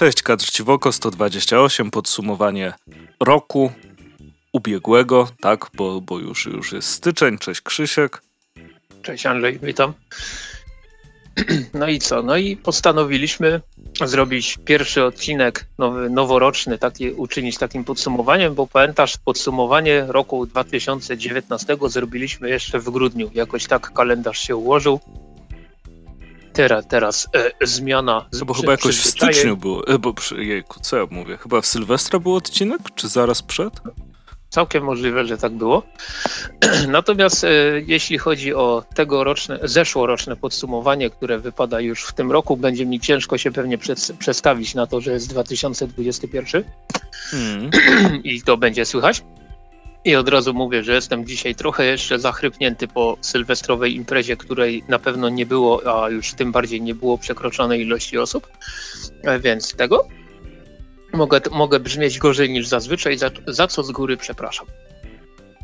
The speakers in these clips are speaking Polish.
Cześć, Kadr Ciwoko 128, podsumowanie roku ubiegłego, tak, bo, bo już, już jest styczeń. Cześć Krzysiek. Cześć Andrzej, witam. No i co? No i postanowiliśmy zrobić pierwszy odcinek nowy, noworoczny, taki, uczynić takim podsumowaniem, bo pamiętasz, podsumowanie roku 2019 zrobiliśmy jeszcze w grudniu. Jakoś tak kalendarz się ułożył. Teraz, teraz e, zmiana. To bo chyba jakoś w styczniu było, e, bo przy, jejku, co ja mówię, chyba w Sylwestra był odcinek, czy zaraz przed? Całkiem możliwe, że tak było. Natomiast e, jeśli chodzi o tegoroczne, zeszłoroczne podsumowanie, które wypada już w tym roku, będzie mi ciężko się pewnie przed, przestawić na to, że jest 2021 hmm. i to będzie słychać. I od razu mówię, że jestem dzisiaj trochę jeszcze zachrypnięty po sylwestrowej imprezie, której na pewno nie było, a już tym bardziej nie było przekroczonej ilości osób. E, więc tego mogę, mogę brzmieć gorzej niż zazwyczaj, za, za co z góry przepraszam.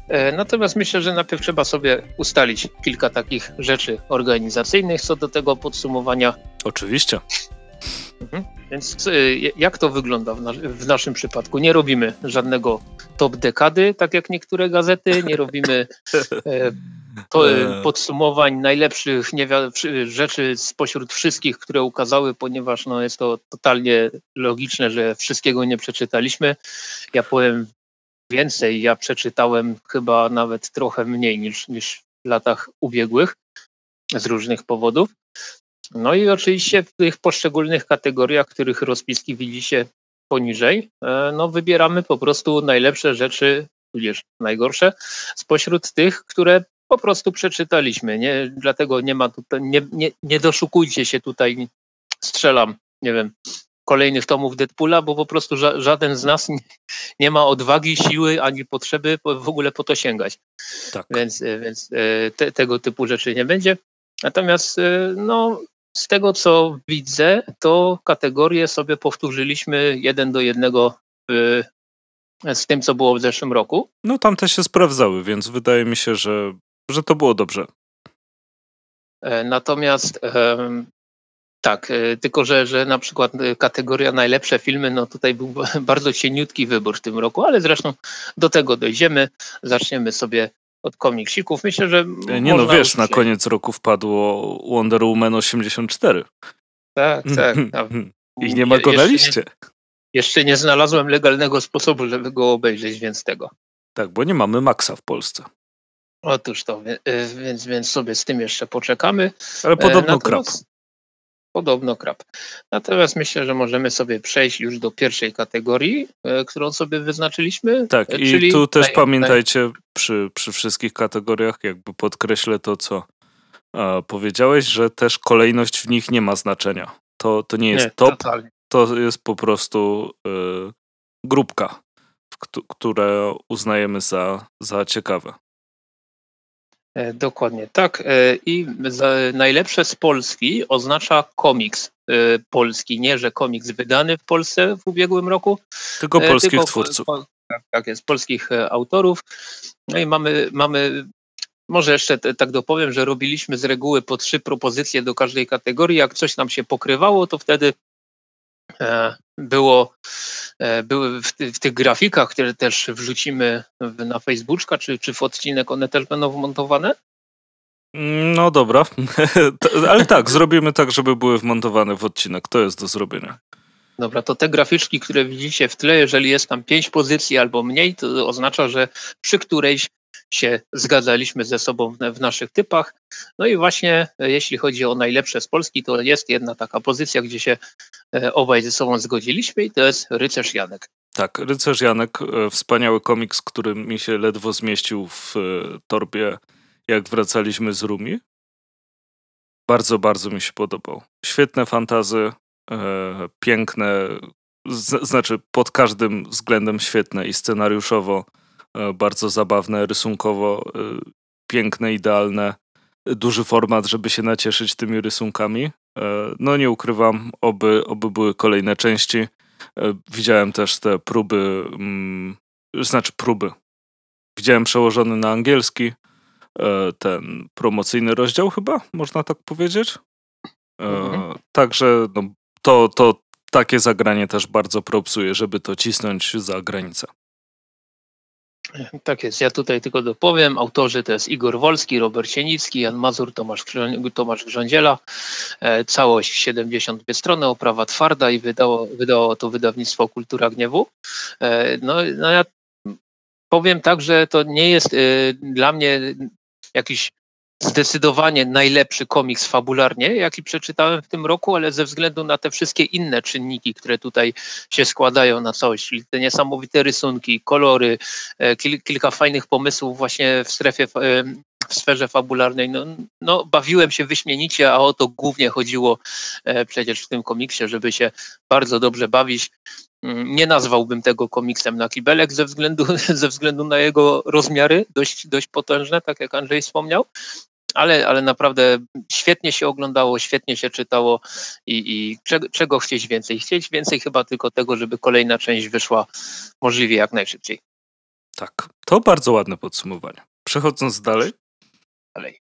E, natomiast myślę, że najpierw trzeba sobie ustalić kilka takich rzeczy organizacyjnych co do tego podsumowania. Oczywiście. Mhm. Więc y, jak to wygląda w, w, naszym przypadku? Nie robimy żadnego top dekady, tak jak niektóre gazety, nie robimy e, to, e, podsumowań najlepszych rzeczy spośród wszystkich, które ukazały, ponieważ no, jest to totalnie logiczne, że wszystkiego nie przeczytaliśmy. Ja powiem więcej, ja przeczytałem chyba nawet trochę mniej niż, niż w latach ubiegłych z różnych powodów. No i oczywiście w tych poszczególnych kategoriach, których rozpiski widzicie poniżej, e, no wybieramy po prostu najlepsze rzeczy, tudzież najgorsze, spośród tych, które po prostu przeczytaliśmy. Nie, dlatego nie ma tutaj, nie, nie, nie doszukujcie się tutaj, strzelam, nie wiem, kolejnych tomów Deadpoola, bo po prostu ża żaden z nas nie, nie, ma odwagi, siły ani potrzeby w ogóle po to sięgać. Tak. Więc, e, więc e, te, tego typu rzeczy nie będzie. Natomiast no, z tego co widzę, to kategorie sobie powtórzyliśmy jeden do jednego w, z tym, co było w zeszłym roku. No tam też się sprawdzały, więc wydaje mi się, że, że to było dobrze. E, natomiast tak, e, tylko że, że na przykład e, kategoria najlepsze filmy, no tutaj był bardzo cieniutki wybór w tym roku, ale zresztą do tego dojdziemy. Zaczniemy sobie od komiksików. Myślę, że. Nie no, wiesz, na koniec roku wpadło Wonder Woman 84. Tak, tak. I nie ma go na liście. Nie, jeszcze nie znalazłem legalnego sposobu, żeby go obejrzeć, więc tego. Tak, bo nie mamy Maxa w Polsce. Otóż to, e, więc, więc sobie z tym jeszcze poczekamy. Ale podobno e, Natomiast, krap. Podobno krap. Natomiast myślę, że możemy sobie przejść już do pierwszej kategorii, e, którą sobie wyznaczyliśmy. Tak, i tu też naj, pamiętajcie naj... przy, przy wszystkich kategoriach, jakby podkreślę to, co powiedziałeś, że też kolejność w nich nie ma znaczenia. To, to nie jest nie, top, totalnie. to jest po prostu y, grupka, które uznajemy za, za ciekawe. E, dokładnie tak. E, I najlepsze z Polski oznacza komiks e, polski. Nie, że komiks wydany w Polsce w ubiegłym roku. Tylko polskich tylko, twórców. tak, tak jest, polskich autorów. No i mamy, mamy może jeszcze tak dopowiem, że robiliśmy z reguły po trzy propozycje do każdej kategorii. Jak coś nam się pokrywało, to wtedy było E, były w, ty, w, tych grafikach, które też wrzucimy na Facebooka czy, czy w odcinek, one też będą wmontowane? No dobra, ale tak, zrobimy tak, żeby były wmontowane w odcinek. To jest do zrobienia. Dobra, to te graficzki, które widzicie w tle, jeżeli jest tam pięć pozycji albo mniej, to oznacza, że przy którejś się zgadzaliśmy ze sobą w, naszych typach. No i właśnie e, jeśli chodzi o najlepsze z Polski, to jest jedna taka pozycja, gdzie się e, obaj ze sobą zgodziliśmy i to jest Rycerz Janek. Tak, Rycerz Janek, e, wspaniały komiks, który mi się ledwo zmieścił w torbie, jak wracaliśmy z Rumi. Bardzo, bardzo mi się podobał. Świetne fantazy, piękne, z, znaczy pod każdym względem świetne i scenariuszowo bardzo zabawne, rysunkowo e, piękne, idealne, duży format, żeby się nacieszyć tymi rysunkami. E, no nie ukrywam, oby, oby były kolejne części. Widziałem też te próby, mm, znaczy próby. Widziałem przełożony na angielski ten promocyjny rozdział chyba, można tak powiedzieć. Mhm. Także no, to, to takie zagranie też bardzo propsuje, żeby to cisnąć za granicę. Tak jest, ja tutaj tylko dopowiem. Autorzy to jest Igor Wolski, Robert Sienicki, Jan Mazur, Tomasz, Tomasz Grządziela. E, całość 72 strony, oprawa twarda i wydało, wydało to wydawnictwo Kultura Gniewu. E, no, no ja powiem tak, że to nie jest e, dla mnie jakiś zdecydowanie najlepszy komiks fabularnie, jaki przeczytałem w tym roku, ale ze względu na te wszystkie inne czynniki, które tutaj się składają na całość, czyli te niesamowite rysunki, kolory, e, kil, kilka fajnych pomysłów właśnie w strefie e, w sferze fabularnej. No, no, bawiłem się wyśmienicie, a o to głównie chodziło e, przecież w tym komiksie, żeby się bardzo dobrze bawić. Mm, nie nazwałbym tego komiksem na kibelek ze względu, ze względu na jego rozmiary, dość, dość potężne, tak jak Andrzej wspomniał, ale, ale naprawdę świetnie się oglądało, świetnie się czytało i, i czego, czego chcieć więcej? Chcieć więcej chyba tylko tego, żeby kolejna część wyszła możliwie jak najszybciej. Tak, to bardzo ładne podsumowanie. Przechodząc dalej. Dalej.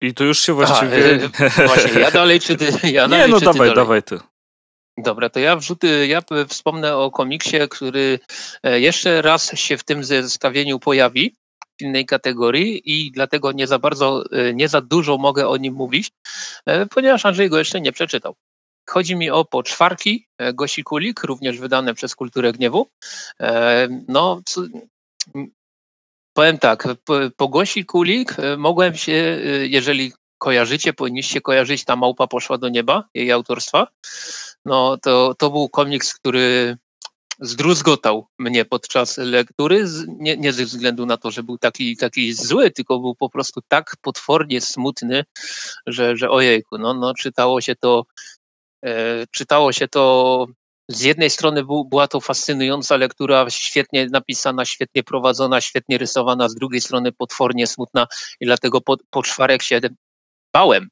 I to już się właściwie... Aha, e, właśnie, ja dalej czy ty? Ja Nie, dalej, no czy dawaj, ty dawaj ty. Dobra, to ja wrzuty, ja wspomnę o komiksie, który e, jeszcze raz się w tym zestawieniu pojawi w innej kategorii i dlatego nie za bardzo, e, nie za dużo mogę o nim mówić, ponieważ Andrzej go jeszcze nie przeczytał. Chodzi mi o poczwarki Gosi Kulik, również wydane przez Kulturę Gniewu. No, Powiem tak, po, Gosi Kulik e, mogłem się, e, jeżeli kojarzycie, powinniście kojarzyć, ta małpa poszła do nieba, jej autorstwa. No to, to był komiks, który zdruzgotał mnie podczas lektury, nie, nie ze względu na to, że był taki, taki zły, tylko był po prostu tak potwornie smutny, że, że ojejku, no, no czytało się to, e, czytało się to z jednej strony był, była to fascynująca lektura, świetnie napisana, świetnie prowadzona, świetnie rysowana, z drugiej strony potwornie smutna i dlatego po, po czwarek się bałem.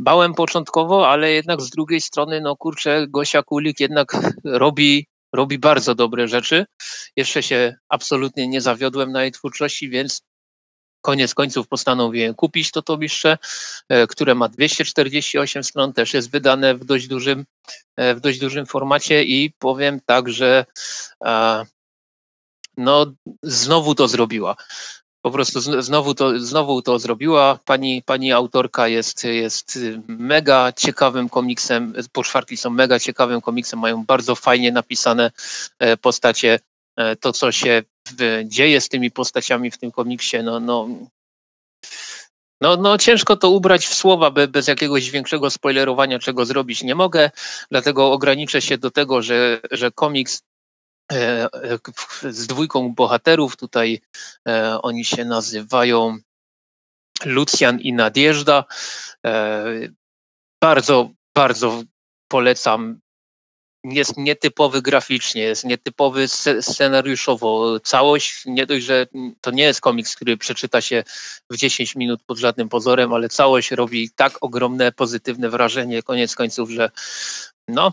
Bałem początkowo, ale jednak z drugiej strony, no kurczę, Gosia Kulik jednak robi, robi bardzo dobre rzeczy. Jeszcze się absolutnie nie zawiodłem na jej twórczości, więc koniec końców postanowiłem kupić to tomiszcze, e, które ma 248 stron, też jest wydane w dość dużym, e, w dość dużym formacie i powiem tak, że e, no znowu to zrobiła. Po prostu znowu to, znowu to zrobiła. Pani, pani autorka jest, jest mega ciekawym komiksem. Poszwarki są mega ciekawym komiksem, mają bardzo fajnie napisane postacie. To, co się dzieje z tymi postaciami w tym komiksie, no, no, no, no ciężko to ubrać w słowa bez jakiegoś większego spoilerowania, czego zrobić nie mogę, dlatego ograniczę się do tego, że, że komiks e, z dwójką bohaterów, tutaj e, oni się nazywają Lucjan i Nadjeżda. E, bardzo, bardzo polecam jest nietypowy graficznie, jest nietypowy scenariuszowo. Całość, nie dość, że to nie jest komiks, który przeczyta się w 10 minut pod żadnym pozorem, ale całość robi tak ogromne, pozytywne wrażenie, koniec końców, że no,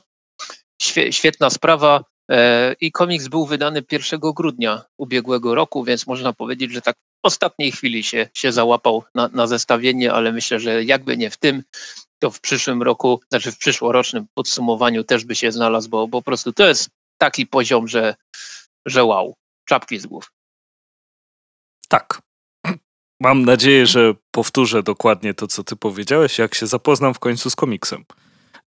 świetna sprawa. E, I komiks był wydany 1 grudnia ubiegłego roku, więc można powiedzieć, że tak w ostatniej chwili się, się załapał na, na zestawienie, ale myślę, że jakby nie w tym, to w przyszłym roku, znaczy w przyszłorocznym podsumowaniu też by się znalazł, bo, bo po prostu to jest taki poziom, że, że wow, czapki z głów. Tak. Mam nadzieję, że powtórzę dokładnie to, co ty powiedziałeś, jak się zapoznam w końcu z komiksem.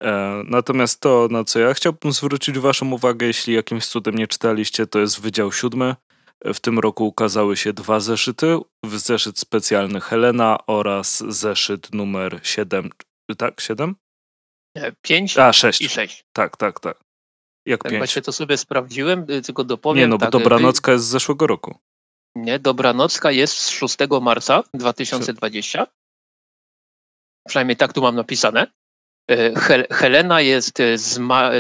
E, natomiast to, na co ja chciałbym zwrócić waszą uwagę, jeśli jakimś cudem nie czytaliście, to jest Wydział Siódmy. W tym roku ukazały się dwa zeszyty. Zeszyt specjalny Helena oraz zeszyt numer 7 tak? Siedem? Pięć A, sześć. i sześć. Tak, tak, tak. Jak tak pięć. Właśnie to sobie sprawdziłem, y, tylko dopowiem. Nie, no bo tak, Dobranocka jest z zeszłego roku. Nie, Dobranocka jest z 6 marca 2020. Przynajmniej tak tu mam napisane. Y, Helena jest z,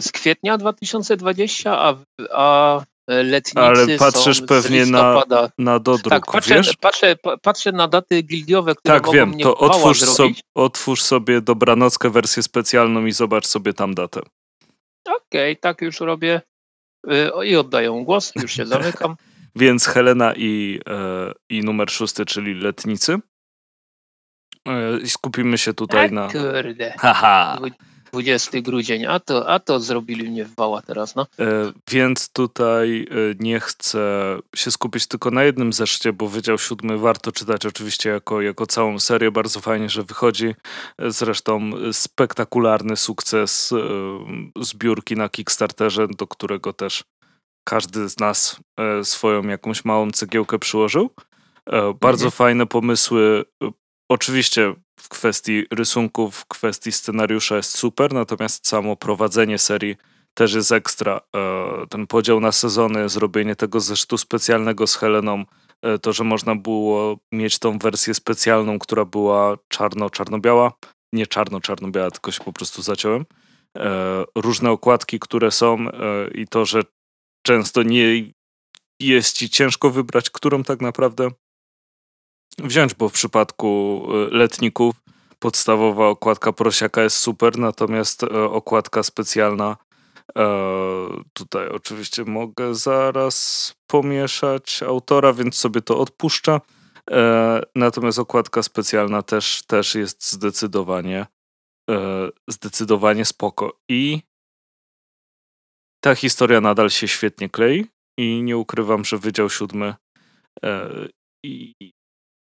z kwietnia 2020, a, a letnicy Ale patrzysz pewnie na, na dodruk, tak, patrzę, wiesz? Patrzę, patrzę na daty gildiowe, które tak, wiem, mnie to otwórz, so, otwórz sobie dobranockę wersję specjalną i zobacz sobie tam datę. Okej, okay, tak już robię yy, i oddaję głos, już się zamykam. Więc Helena i, yy, i numer szósty, czyli letnicy. I skupimy się tutaj A na. kurde. Haha. 20 grudzień, a to, a to zrobili mnie w wała teraz, no. E, Więc tutaj e, nie chcę się skupić tylko na jednym zeszycie, bo Wydział Siódmy warto czytać oczywiście jako, jako całą serię. Bardzo fajnie, że wychodzi. E, Zresztą spektakularny sukces e, zbiórki na Kickstarterze, do którego też każdy z nas e, swoją jakąś małą cegiełkę przyłożył. E, Bardzo Mhm. fajne pomysły. Oczywiście w kwestii rysunków, w kwestii scenariusza jest super, natomiast samo prowadzenie serii też jest ekstra. E, Ten podział na sezony, zrobienie tego zeszytu specjalnego z Heleną, e, to, że można było mieć tą wersję specjalną, która była czarno-czarno-biała, nie czarno-czarno-biała, tylko się po prostu zaciąłem. E, Różne okładki, które są i to, że często nie jest ci ciężko wybrać, którą tak naprawdę wziąć, bo w przypadku e, letników podstawowa okładka prosiaka jest super, natomiast e, okładka specjalna e, tutaj oczywiście mogę zaraz pomieszać autora, więc sobie to odpuszczę. E, Natomiast okładka specjalna też, też jest zdecydowanie zdecydowanie spoko. I ta historia nadal się świetnie klei i nie ukrywam, że Wydział Siódmy i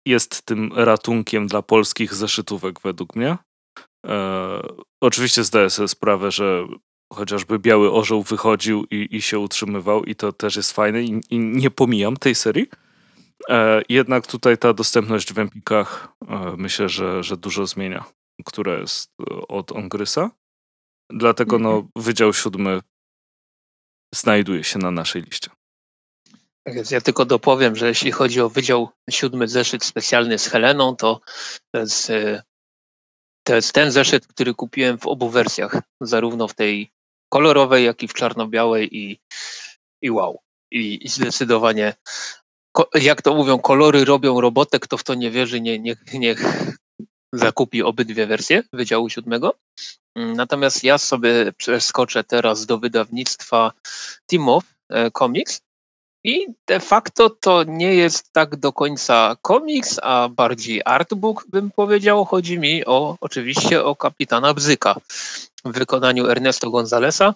jest tym ratunkiem dla polskich zeszytówek według mnie. E, oczywiście zdaję sobie sprawę, że chociażby Biały Orzeł wychodził i, i się utrzymywał i to też jest fajne i, i nie pomijam tej serii. E, jednak tutaj ta dostępność w Empikach e, myślę, że, że dużo zmienia, która jest e, od Ongrysa. Dlatego no, Wydział Siódmy znajduje się na naszej liście. Tak jest, ja tylko dopowiem, że jeśli chodzi o Wydział Siódmy Zeszyt specjalny z Heleną, to to jest, ten zeszyt, który kupiłem w obu wersjach, zarówno w tej kolorowej, jak i w czarno-białej i, i wow. I, i zdecydowanie, jak to mówią, kolory robią robotę, kto w to nie wierzy, nie, niech, niech zakupi obydwie wersje Wydziału Siódmego. Natomiast ja sobie przeskoczę teraz do wydawnictwa Timow e, Comics i de facto to nie jest tak do końca komiks, a bardziej artbook, bym powiedział. Chodzi mi o oczywiście o kapitana Bzyka w wykonaniu Ernesto Gonzalesa.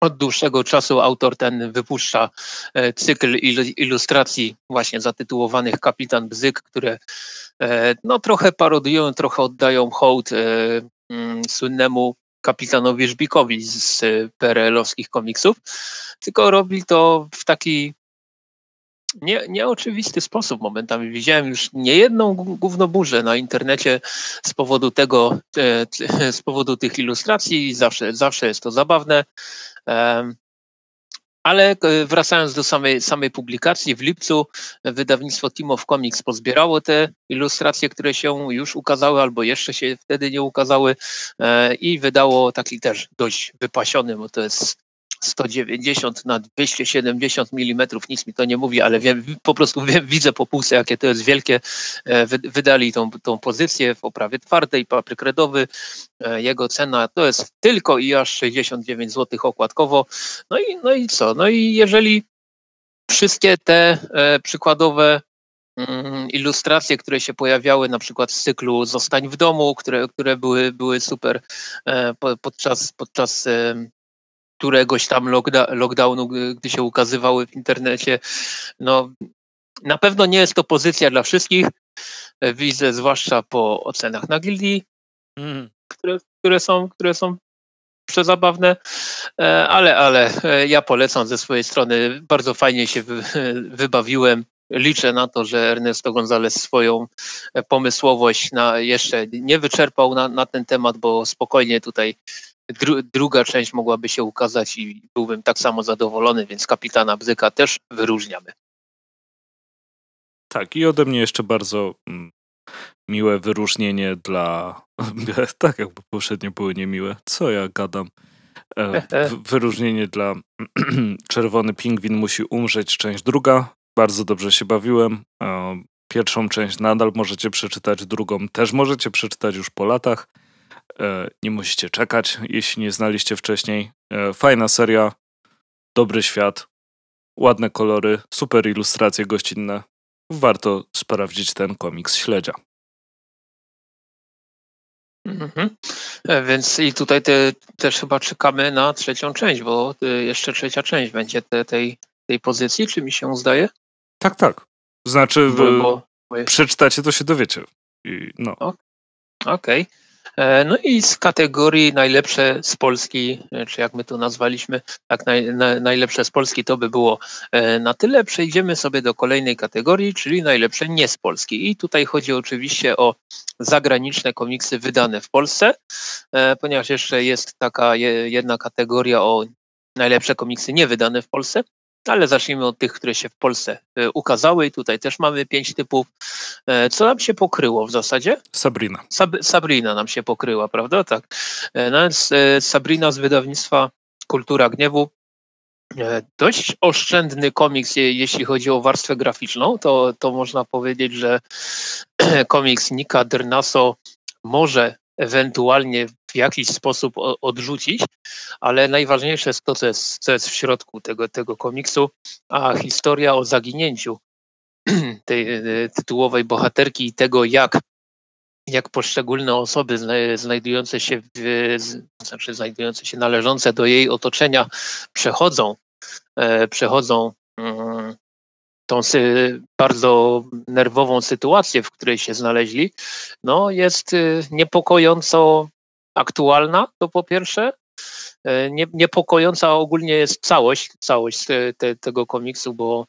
Od dłuższego czasu autor ten wypuszcza e, cykl il- ilustracji właśnie zatytułowanych Kapitan Bzyk, które e, no, trochę parodują, trochę oddają hołd e, mm, słynnemu kapitanowi Żbikowi z PRL-owskich komiksów, tylko robi to w taki nie, nieoczywisty sposób momentami. Widziałem już niejedną gó- gównoburzę na internecie z powodu tego, e, z powodu tych ilustracji. Zawsze, zawsze jest to zabawne. Ale e, wracając do samej, samej publikacji, w lipcu wydawnictwo Team of Comics pozbierało te ilustracje, które się już ukazały albo jeszcze się wtedy nie ukazały e, i wydało taki też dość wypasiony, bo to jest 190 na 270 mm, nic mi to nie mówi, ale wiem, po prostu wiem, widzę po półce, jakie to jest wielkie. E, wy- Wydali tą, tą pozycję w oprawie twardej, papryk redowy. E, Jego cena to jest tylko i aż 69 zł okładkowo. No i, no i co? No i jeżeli wszystkie te e, przykładowe mm, ilustracje, które się pojawiały na przykład z cyklu Zostań w domu, które, które były, były super po- podczas, podczas któregoś tam lockda- lockdownu, gdy- gdy się ukazywały w internecie. No, na pewno nie jest to pozycja dla wszystkich. Widzę zwłaszcza po ocenach na gildii, które, które, są, które są przezabawne, E, ale, ale e, ja polecam ze swojej strony. Bardzo fajnie się wy, wybawiłem. Liczę na to, że Ernesto Gonzalez swoją pomysłowość na, jeszcze nie wyczerpał na, na ten temat, bo spokojnie tutaj dru, druga część mogłaby się ukazać i byłbym tak samo zadowolony, więc kapitana Bzyka też wyróżniamy. Tak, i ode mnie jeszcze bardzo mm, miłe wyróżnienie dla. tak, jakby poprzednio były niemiłe. Co ja gadam? E, wyróżnienie dla Czerwony Pingwin musi umrzeć, część druga. Bardzo dobrze się bawiłem. E, Pierwszą część nadal możecie przeczytać, drugą też możecie przeczytać już po latach. E, Nie musicie czekać, jeśli nie znaliście wcześniej. E, Fajna seria, dobry świat, ładne kolory, super ilustracje gościnne warto sprawdzić ten komiks śledzia. Mhm. E, więc i tutaj te, też chyba czekamy na trzecią część, bo jeszcze trzecia część będzie te, tej, tej pozycji, czy mi się zdaje? Tak, tak. Znaczy, bo, bo, bo przeczytacie, to się dowiecie. I, no. Okej. Okay. E, no i z kategorii najlepsze z Polski, e, czy jak my to nazwaliśmy, tak naj, na, najlepsze z Polski to by było e, na tyle. Przejdziemy sobie do kolejnej kategorii, czyli najlepsze nie z Polski. I tutaj chodzi oczywiście o zagraniczne komiksy wydane w Polsce, ponieważ jeszcze jest taka jedna kategoria o najlepsze komiksy nie wydane w Polsce. Ale zacznijmy od tych, które się w Polsce e, ukazały i tutaj też mamy pięć typów. E, co nam się pokryło w zasadzie? Sabrina. Sab Sabrina nam się pokryła, prawda? Tak. E, no więc Sabrina z wydawnictwa Kultura Gniewu. Dość oszczędny komiks, jeśli chodzi o warstwę graficzną. To, to można powiedzieć, że komiks Nika Dernaso może ewentualnie w jakiś sposób odrzucić, ale najważniejsze jest to, co jest, co jest w środku tego, tego komiksu, a historia o zaginięciu tej e, tytułowej bohaterki i tego, jak, jak poszczególne osoby znajdujące się, w, znaczy znajdujące się należące do jej otoczenia przechodzą, e, przechodzą mm, tą bardzo nerwową sytuację, w której się znaleźli, no jest y, niepokojąco aktualna, to po pierwsze. E, nie, niepokojąca ogólnie jest całość, całość te, tego komiksu, bo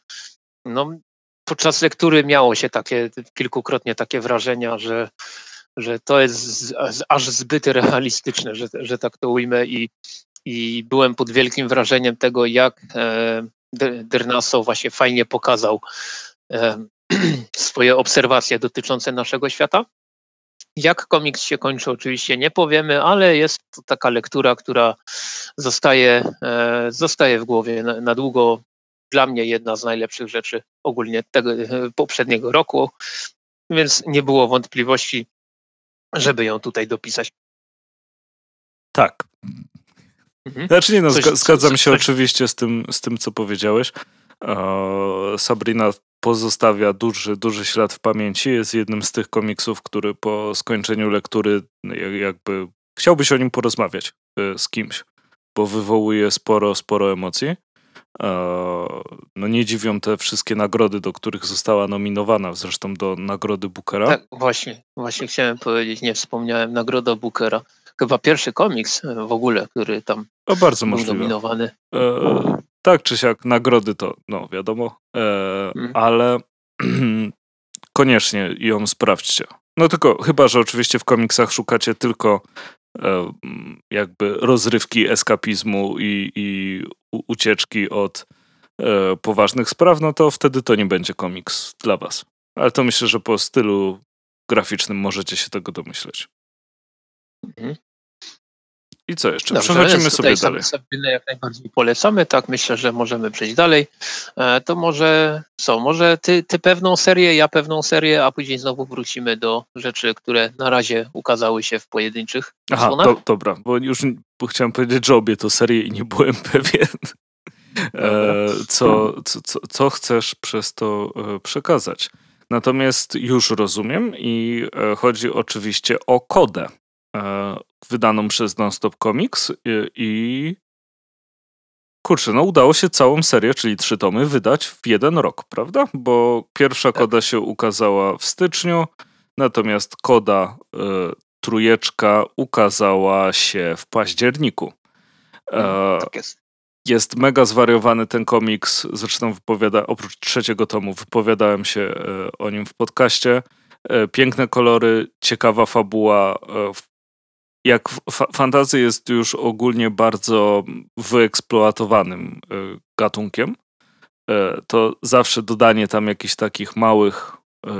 no, podczas lektury miało się takie kilkukrotnie takie wrażenia, że, że to jest aż zbyt realistyczne, że, że tak to ujmę i, i byłem pod wielkim wrażeniem tego, jak e, Dernaso właśnie fajnie pokazał e, swoje obserwacje dotyczące naszego świata. Jak komiks się kończy, oczywiście nie powiemy, ale jest to taka lektura, która zostaje, e, zostaje w głowie na, na długo. Dla mnie jedna z najlepszych rzeczy ogólnie tego poprzedniego roku, więc nie było wątpliwości, żeby ją tutaj dopisać. Tak, Mhm. Znaczy nie, no, coś, zgadzam coś, się coś. oczywiście z tym, z tym, co powiedziałeś. Sabrina pozostawia duży, duży ślad w pamięci. Jest jednym z tych komiksów, który po skończeniu lektury jakby chciałbyś o nim porozmawiać e, z kimś, bo wywołuje sporo, sporo emocji. No nie dziwią te wszystkie nagrody, do których została nominowana, zresztą do nagrody Bookera. Tak, właśnie, właśnie chciałem powiedzieć, nie wspomniałem, nagroda Bookera chyba pierwszy komiks e, w ogóle, który tam o, bardzo był możliwe. nominowany. E, tak czy siak, nagrody to, no wiadomo, e, hmm. ale koniecznie ją sprawdźcie. No tylko, chyba, że oczywiście w komiksach szukacie tylko e, jakby rozrywki, eskapizmu i, i ucieczki od e, poważnych spraw, no to wtedy to nie będzie komiks dla was. Ale to myślę, że po stylu graficznym możecie się tego domyśleć. Mhm. I co jeszcze? Dobrze, Przechodzimy sobie dalej. Sabinę jak najbardziej polecamy, tak myślę, że możemy przejść dalej. E, to może co, może ty, ty pewną serię, ja pewną serię, a później znowu wrócimy do rzeczy, które na razie ukazały się w pojedynczych Aha, do, dobra, bo już bo chciałem powiedzieć, że obie to serie i nie byłem pewien. E, co, co, co, co chcesz przez to e, przekazać? Natomiast już rozumiem i chodzi oczywiście o kodę. E, wydaną przez Nonstop Comics i kurczę, no udało się całą serię, czyli trzy tomy, wydać w jeden rok, prawda? Bo pierwsza tak. koda się ukazała w styczniu, natomiast koda y, trujeczka ukazała się w październiku. E, tak jest. Jest mega zwariowany ten komiks, zresztą wypowiada, oprócz trzeciego tomu wypowiadałem się y, o nim w podcaście. Piękne kolory, ciekawa fabuła, jak fa fantazy jest już ogólnie bardzo wyeksploatowanym e, gatunkiem, e, to zawsze dodanie tam jakichś takich małych e,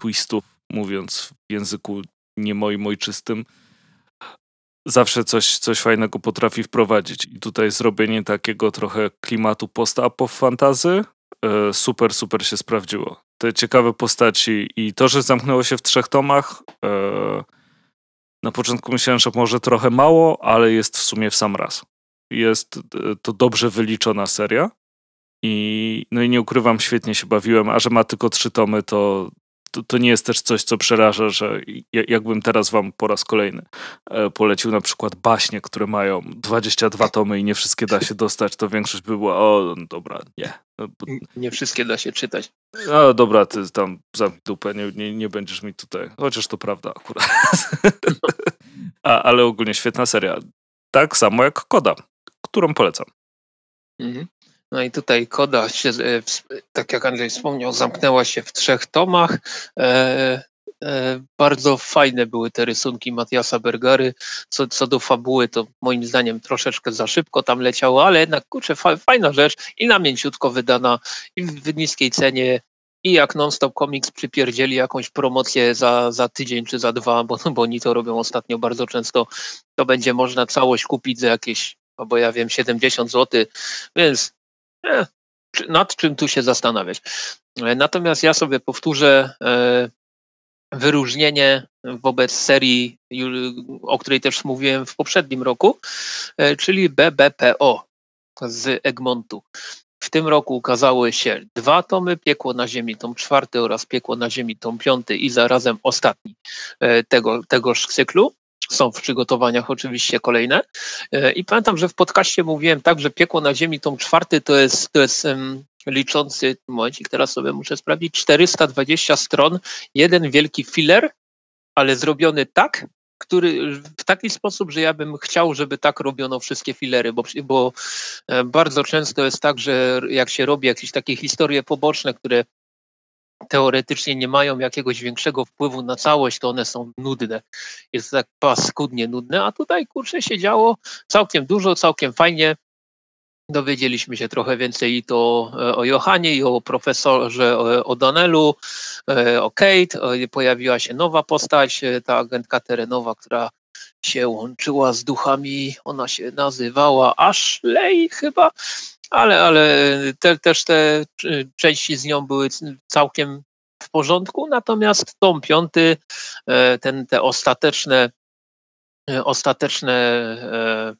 twistów, mówiąc w języku nie moim ojczystym, zawsze coś, coś fajnego potrafi wprowadzić. I tutaj zrobienie takiego trochę klimatu post-apo fantazy super, super się sprawdziło. Te ciekawe postaci i to, że zamknęło się w trzech tomach, na początku myślałem, że może trochę mało, ale jest w sumie w sam raz. Jest e, to dobrze wyliczona seria. I, no i nie ukrywam, świetnie się bawiłem, a że ma tylko trzy tomy, to to, to, nie jest też coś, co przeraża, że jakbym teraz wam po raz kolejny e, polecił na przykład baśnie, które mają 22 tomy i nie wszystkie da się dostać, to większość by była, o no dobra, nie. No, nie wszystkie da się czytać. No dobra, ty tam zamknij dupę, nie, nie, nie będziesz mi tutaj, chociaż to prawda akurat. A, ale ogólnie świetna seria. Tak samo jak Koda, którą polecam. Mhm. No i tutaj koda się, e, tak jak Andrzej wspomniał, zamknęła się w trzech tomach. E, e, bardzo fajne były te rysunki Matiasa Bergary. Co, co do fabuły, to moim zdaniem troszeczkę za szybko tam leciało, ale jednak kurczę, fa, fajna rzecz i na mięciutko wydana i w niskiej cenie. I jak Non-Stop Comics przypierdzieli jakąś promocję za, za tydzień czy za dwa, bo, bo oni to robią ostatnio bardzo często, to będzie można całość kupić za jakieś, no bo ja wiem, 70 zł, więc E, nad czym tu się zastanawiać. E, natomiast ja sobie powtórzę e, wyróżnienie wobec serii, o której też mówiłem w poprzednim roku, czyli BBPO z Egmontu. W tym roku ukazały się dwa tomy, Piekło na Ziemi, tom czwarty oraz Piekło na Ziemi, tom piąty i zarazem ostatni tego, tegoż cyklu. Są w przygotowaniach oczywiście kolejne. E, I pamiętam, że w podcaście mówiłem tak, że Piekło na Ziemi, tom czwarty, to jest, to jest um, liczący, momencik, teraz sobie muszę sprawdzić, 420 stron, jeden wielki filler, ale zrobiony tak, który w taki sposób, że ja bym chciał, żeby tak robiono wszystkie filery, bo, bo e, bardzo często jest tak, że jak się robi jakieś takie historie poboczne, które teoretycznie nie mają jakiegoś większego wpływu na całość, to one są nudne. Jest tak paskudnie nudne, a tutaj kurczę się działo całkiem dużo, całkiem fajnie. Dowiedzieliśmy się trochę więcej i to e, o Johanie, i o profesorze O'Donnellu, e, o Kate. Pojawiła się nowa postać, e, ta agentka terenowa, która się łączyła z duchami. Ona się nazywała Ashley chyba ale, ale te, też te części z nią były całkiem w porządku, natomiast tom piąty, e, ten, te ostateczne, e, ostateczne e,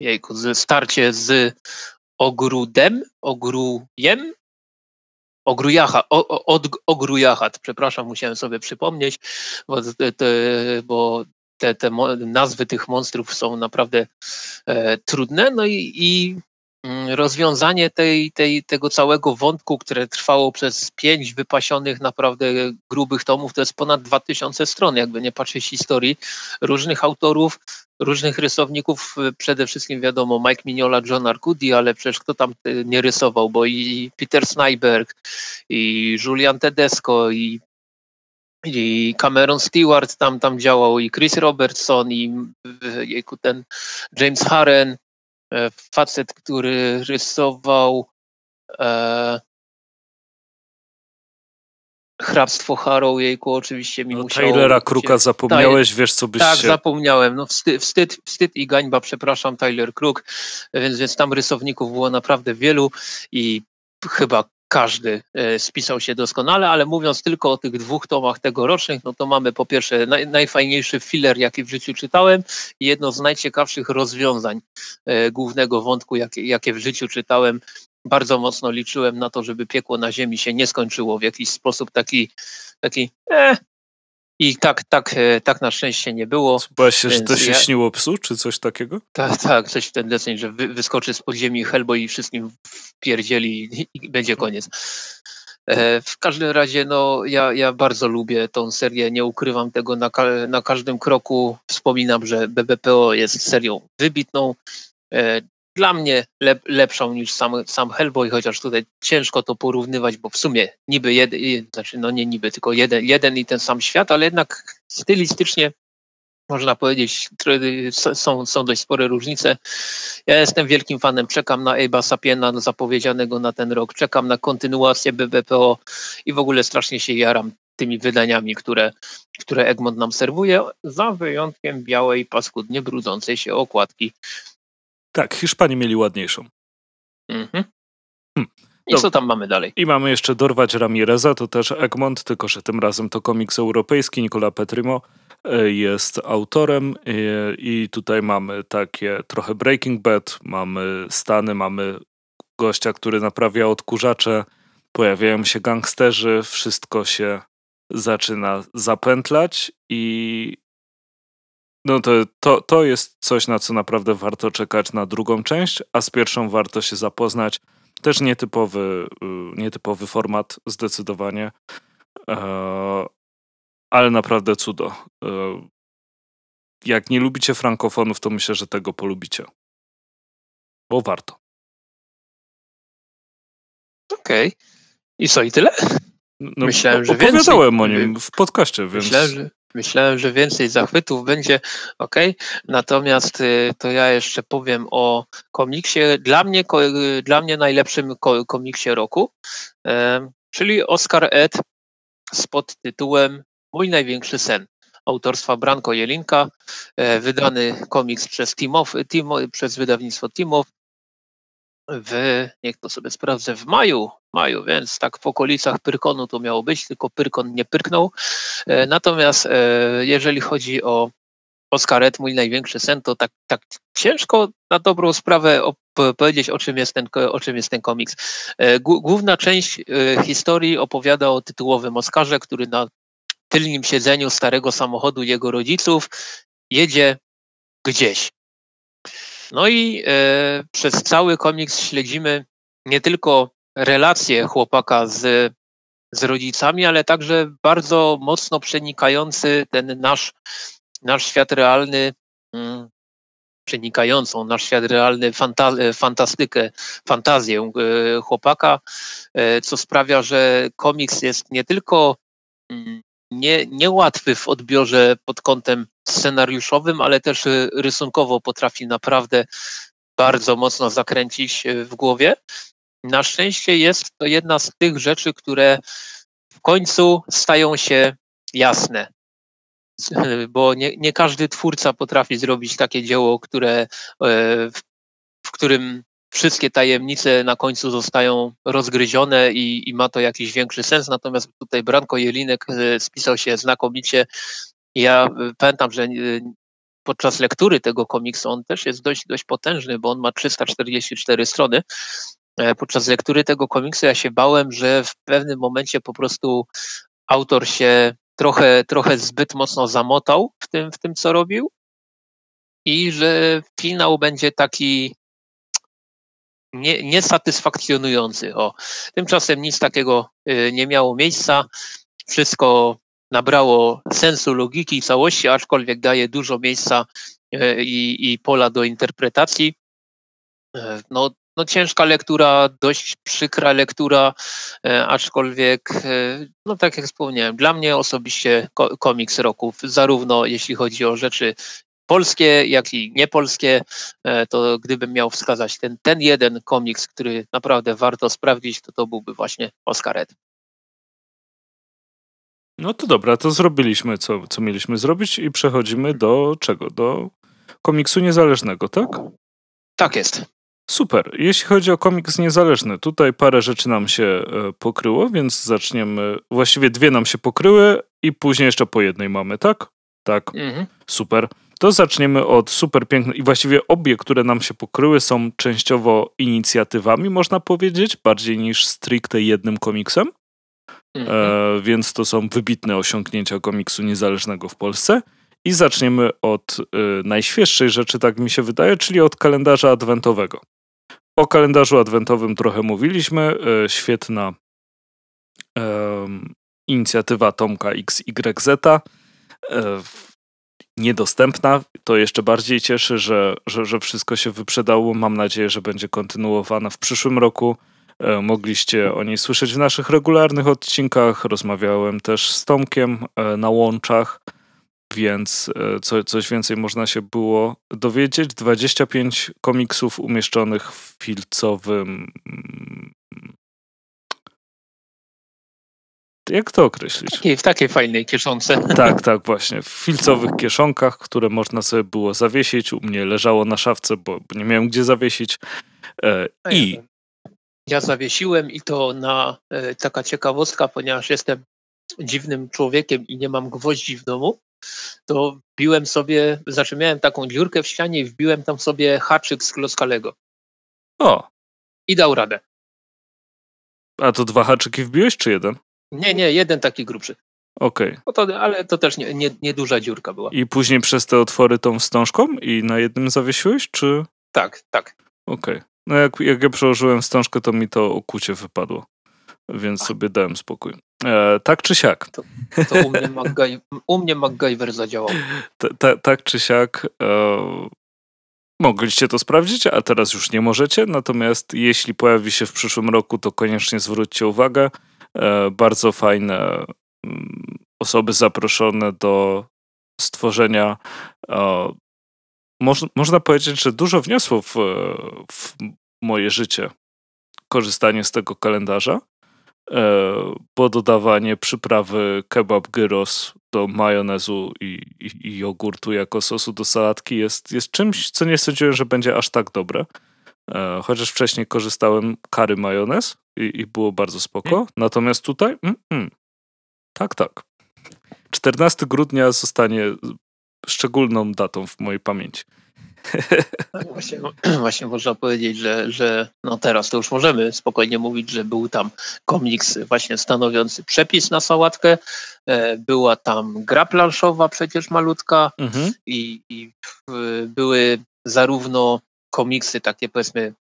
jejku, starcie z ogródem, ogrójem, ogrujacha, ogrujachat, przepraszam, musiałem sobie przypomnieć, bo, te, bo te, te nazwy tych monstrów są naprawdę e, trudne, no i, i rozwiązanie tej, tej, tego całego wątku, które trwało przez pięć wypasionych, naprawdę grubych tomów, to jest ponad 2000 stron, jakby nie patrzeć historii różnych autorów, różnych rysowników, przede wszystkim wiadomo Mike Mignola, John Arcudi, ale przecież kto tam y, nie rysował, bo i Peter Snyberg, i Julian Tedesco, i i Cameron Stewart tam, tam działał, i Chris Robertson, i jejku, ten James Harren, facet, który rysował e, hrabstwo Harrow, jejku, oczywiście mi no, musiało... Tylera Kruka zapomniałeś, wiesz co byś Tak, się... zapomniałem, no wstyd, wstyd, wstyd i gańba, przepraszam, Tyler Kruk, więc, więc tam rysowników było naprawdę wielu i chyba każdy e, spisał się doskonale, ale mówiąc tylko o tych dwóch tomach tegorocznych, no to mamy po pierwsze naj, najfajniejszy filler, jaki w życiu czytałem i jedno z najciekawszych rozwiązań e, głównego wątku, jakie, jakie w życiu czytałem. Bardzo mocno liczyłem na to, żeby piekło na ziemi się nie skończyło w jakiś sposób taki, taki eh, i tak, tak, e, tak na szczęście nie było. Bałeś się, że to się ja... śniło psu, czy coś takiego? Tak, tak, coś w ten deseń, że wy, wyskoczy z podziemi Hellboy i wszystkim wpierdzieli i będzie koniec. E, w każdym razie, no, ja, ja bardzo lubię tą serię, nie ukrywam tego na, na każdym kroku. Wspominam, że BBPO jest serią wybitną. Dla mnie lep, lepszą niż sam, sam Hellboy, chociaż tutaj ciężko to porównywać, bo w sumie niby jeden, znaczy no nie niby, tylko jeden, jeden i ten sam świat, ale jednak stylistycznie można powiedzieć, są, są dość spore różnice. Ja jestem wielkim fanem, czekam na Abe'a Sapiena zapowiedzianego na ten rok, czekam na kontynuację BBPO i w ogóle strasznie się jaram tymi wydaniami, które, które Egmont nam serwuje, za wyjątkiem białej, paskudnie brudzącej się okładki tak, Hiszpanii mieli ładniejszą. Mhm. Hm. I co tam mamy dalej? I mamy jeszcze Dorwać Ramireza, to też Egmont, tylko że tym razem to komiks europejski. Nicola Petrimo e, jest autorem e, i tutaj mamy takie trochę Breaking Bad, mamy Stany, mamy gościa, który naprawia odkurzacze, pojawiają się gangsterzy, wszystko się zaczyna zapętlać i no to, to, to jest coś, na co naprawdę warto czekać na drugą część, a z pierwszą warto się zapoznać. Też nietypowy, y, nietypowy format, zdecydowanie, e, ale naprawdę cudo. E, jak nie lubicie frankofonów, to myślę, że tego polubicie. Bo warto. Okej. Okay. I co, i tyle? No, Myślałem, że opowiadałem więcej. o nim w podcaście, więc... Myślałem, że, myślałem, że więcej zachwytów będzie, ok. Natomiast y, to ja jeszcze powiem o komiksie, dla mnie, dla mnie najlepszym komiksie roku, czyli Oscar Ed z podtytułem Mój największy sen autorstwa Branko Jelinka, e, wydany komiks przez, Timow, Timo, przez wydawnictwo Timow w, niech to sobie sprawdzę, w maju, maju, więc tak w okolicach Pyrkonu to miało być, tylko Pyrkon nie pyrknął. E, natomiast e, jeżeli chodzi o Oskaret, mój największy sen, to tak, tak ciężko na dobrą sprawę powiedzieć, o czym jest ten, o czym jest ten komiks. Główna część historii opowiada o tytułowym Oskarze, który na tylnym siedzeniu starego samochodu jego rodziców, jedzie gdzieś. No i e, przez cały komiks śledzimy nie tylko relacje chłopaka z, z rodzicami, ale także bardzo mocno przenikający ten nasz, nasz świat realny, mm, przenikającą nasz świat realny fanta, fantastykę, fantazję e, chłopaka, e, co sprawia, że komiks jest nie tylko mm, nie, niełatwy w odbiorze pod kątem scenariuszowym, ale też rysunkowo potrafi naprawdę bardzo mocno zakręcić y, w głowie. Na szczęście jest to jedna z tych rzeczy, które w końcu stają się jasne. Bo nie, nie każdy twórca potrafi zrobić takie dzieło, które, e, w, w którym wszystkie tajemnice na końcu zostają rozgryzione i, i, ma to jakiś większy sens. Natomiast tutaj Branko Jelinek e, spisał się znakomicie. Ja e, pamiętam, że e, podczas lektury tego komiksu on też jest dość, dość potężny, bo on ma 344 strony. Podczas lektury tego komiksu ja się bałem, że w pewnym momencie po prostu autor się trochę, trochę zbyt mocno zamotał w tym, w tym, co robił i że finał będzie taki nie, niesatysfakcjonujący. O. Tymczasem nic takiego y, nie miało miejsca. Wszystko nabrało sensu, logiki i całości, aczkolwiek daje dużo miejsca y, i, i pola do interpretacji. Y, no, no ciężka lektura, dość przykra lektura, aczkolwiek, no tak jak wspomniałem, dla mnie osobiście komiks roku, zarówno jeśli chodzi o rzeczy polskie, jak i niepolskie, e, to gdybym miał wskazać ten, ten jeden komiks, który naprawdę warto sprawdzić, to to byłby właśnie Oscaret. No to dobra, to zrobiliśmy, co, co mieliśmy zrobić i przechodzimy do czego? Do komiksu niezależnego, tak? Tak jest. Super. Jeśli chodzi o komiks niezależny, tutaj parę rzeczy nam się e, pokryło, więc zaczniemy. Właściwie dwie nam się pokryły i później jeszcze po jednej mamy, tak? Tak. Mhm. Super to zaczniemy od super pięknych i właściwie obie, które nam się pokryły są częściowo inicjatywami, można powiedzieć, bardziej niż stricte jednym komiksem. Mhm. E, więc to są wybitne osiągnięcia komiksu niezależnego w Polsce. I zaczniemy od e, najświeższej rzeczy, tak mi się wydaje, czyli od kalendarza adwentowego. O kalendarzu adwentowym trochę mówiliśmy. E, świetna inicjatywa Tomka XYZ. E, niedostępna. To jeszcze bardziej cieszy, że, że, że wszystko się wyprzedało. Mam nadzieję, że będzie kontynuowana w przyszłym roku. E, mogliście o niej słyszeć w naszych regularnych odcinkach. Rozmawiałem też z Tomkiem e, na łączach, więc e, co, coś więcej można się było dowiedzieć. 25 komiksów umieszczonych w filcowym jak to określić? Takiej, w takiej fajnej kieszonce. Tak, tak, właśnie. W filcowych kieszonkach, które można sobie było zawiesić. U mnie leżało na szafce, bo, nie miałem gdzie zawiesić. E, I. Ja zawiesiłem i to na e, taka ciekawostka, ponieważ jestem dziwnym człowiekiem i nie mam gwoździ w domu, to wbiłem sobie, znaczy miałem taką dziurkę w ścianie i wbiłem tam sobie haczyk z kloskalego. O. I dał radę. A to dwa haczyki wbiłeś, czy jeden? Nie, nie, jeden taki grubszy. Okej. Okay. To, ale to też nie, nie, nie, duża dziurka była. I później przez te otwory tą wstążką i na jednym zawiesiłeś, czy? Tak, tak. Okej. Okay. No jak, jak ja przełożyłem wstążkę, to mi to okucie wypadło, więc sobie dałem spokój. E, tak czy siak. To, to u, mnie MacGy, u mnie MacGyver zadziałał. Ta, ta, tak czy siak e, mogliście to sprawdzić, a teraz już nie możecie. Natomiast jeśli pojawi się w przyszłym roku, to koniecznie zwróćcie uwagę. E, bardzo fajne mm, osoby zaproszone do stworzenia. E, moż, można powiedzieć, że dużo wniosło w, w moje życie korzystanie z tego kalendarza. E, bo dodawanie przyprawy kebab gyros do majonezu i, i, i, jogurtu jako sosu do sałatki jest, jest czymś, co nie sądziłem, że będzie aż tak dobre. E, chociaż wcześniej korzystałem kary majonez i, i było bardzo spoko. Hmm. Natomiast tutaj mm, mm, tak, tak. 14 grudnia zostanie szczególną datą w mojej pamięci. Tak, właśnie, właśnie można powiedzieć, że, że no teraz to już możemy spokojnie mówić, że był tam komiks właśnie stanowiący przepis na sałatkę, e, była tam gra planszowa przecież malutka mhm. i, i były zarówno komiksy takie powiedzmy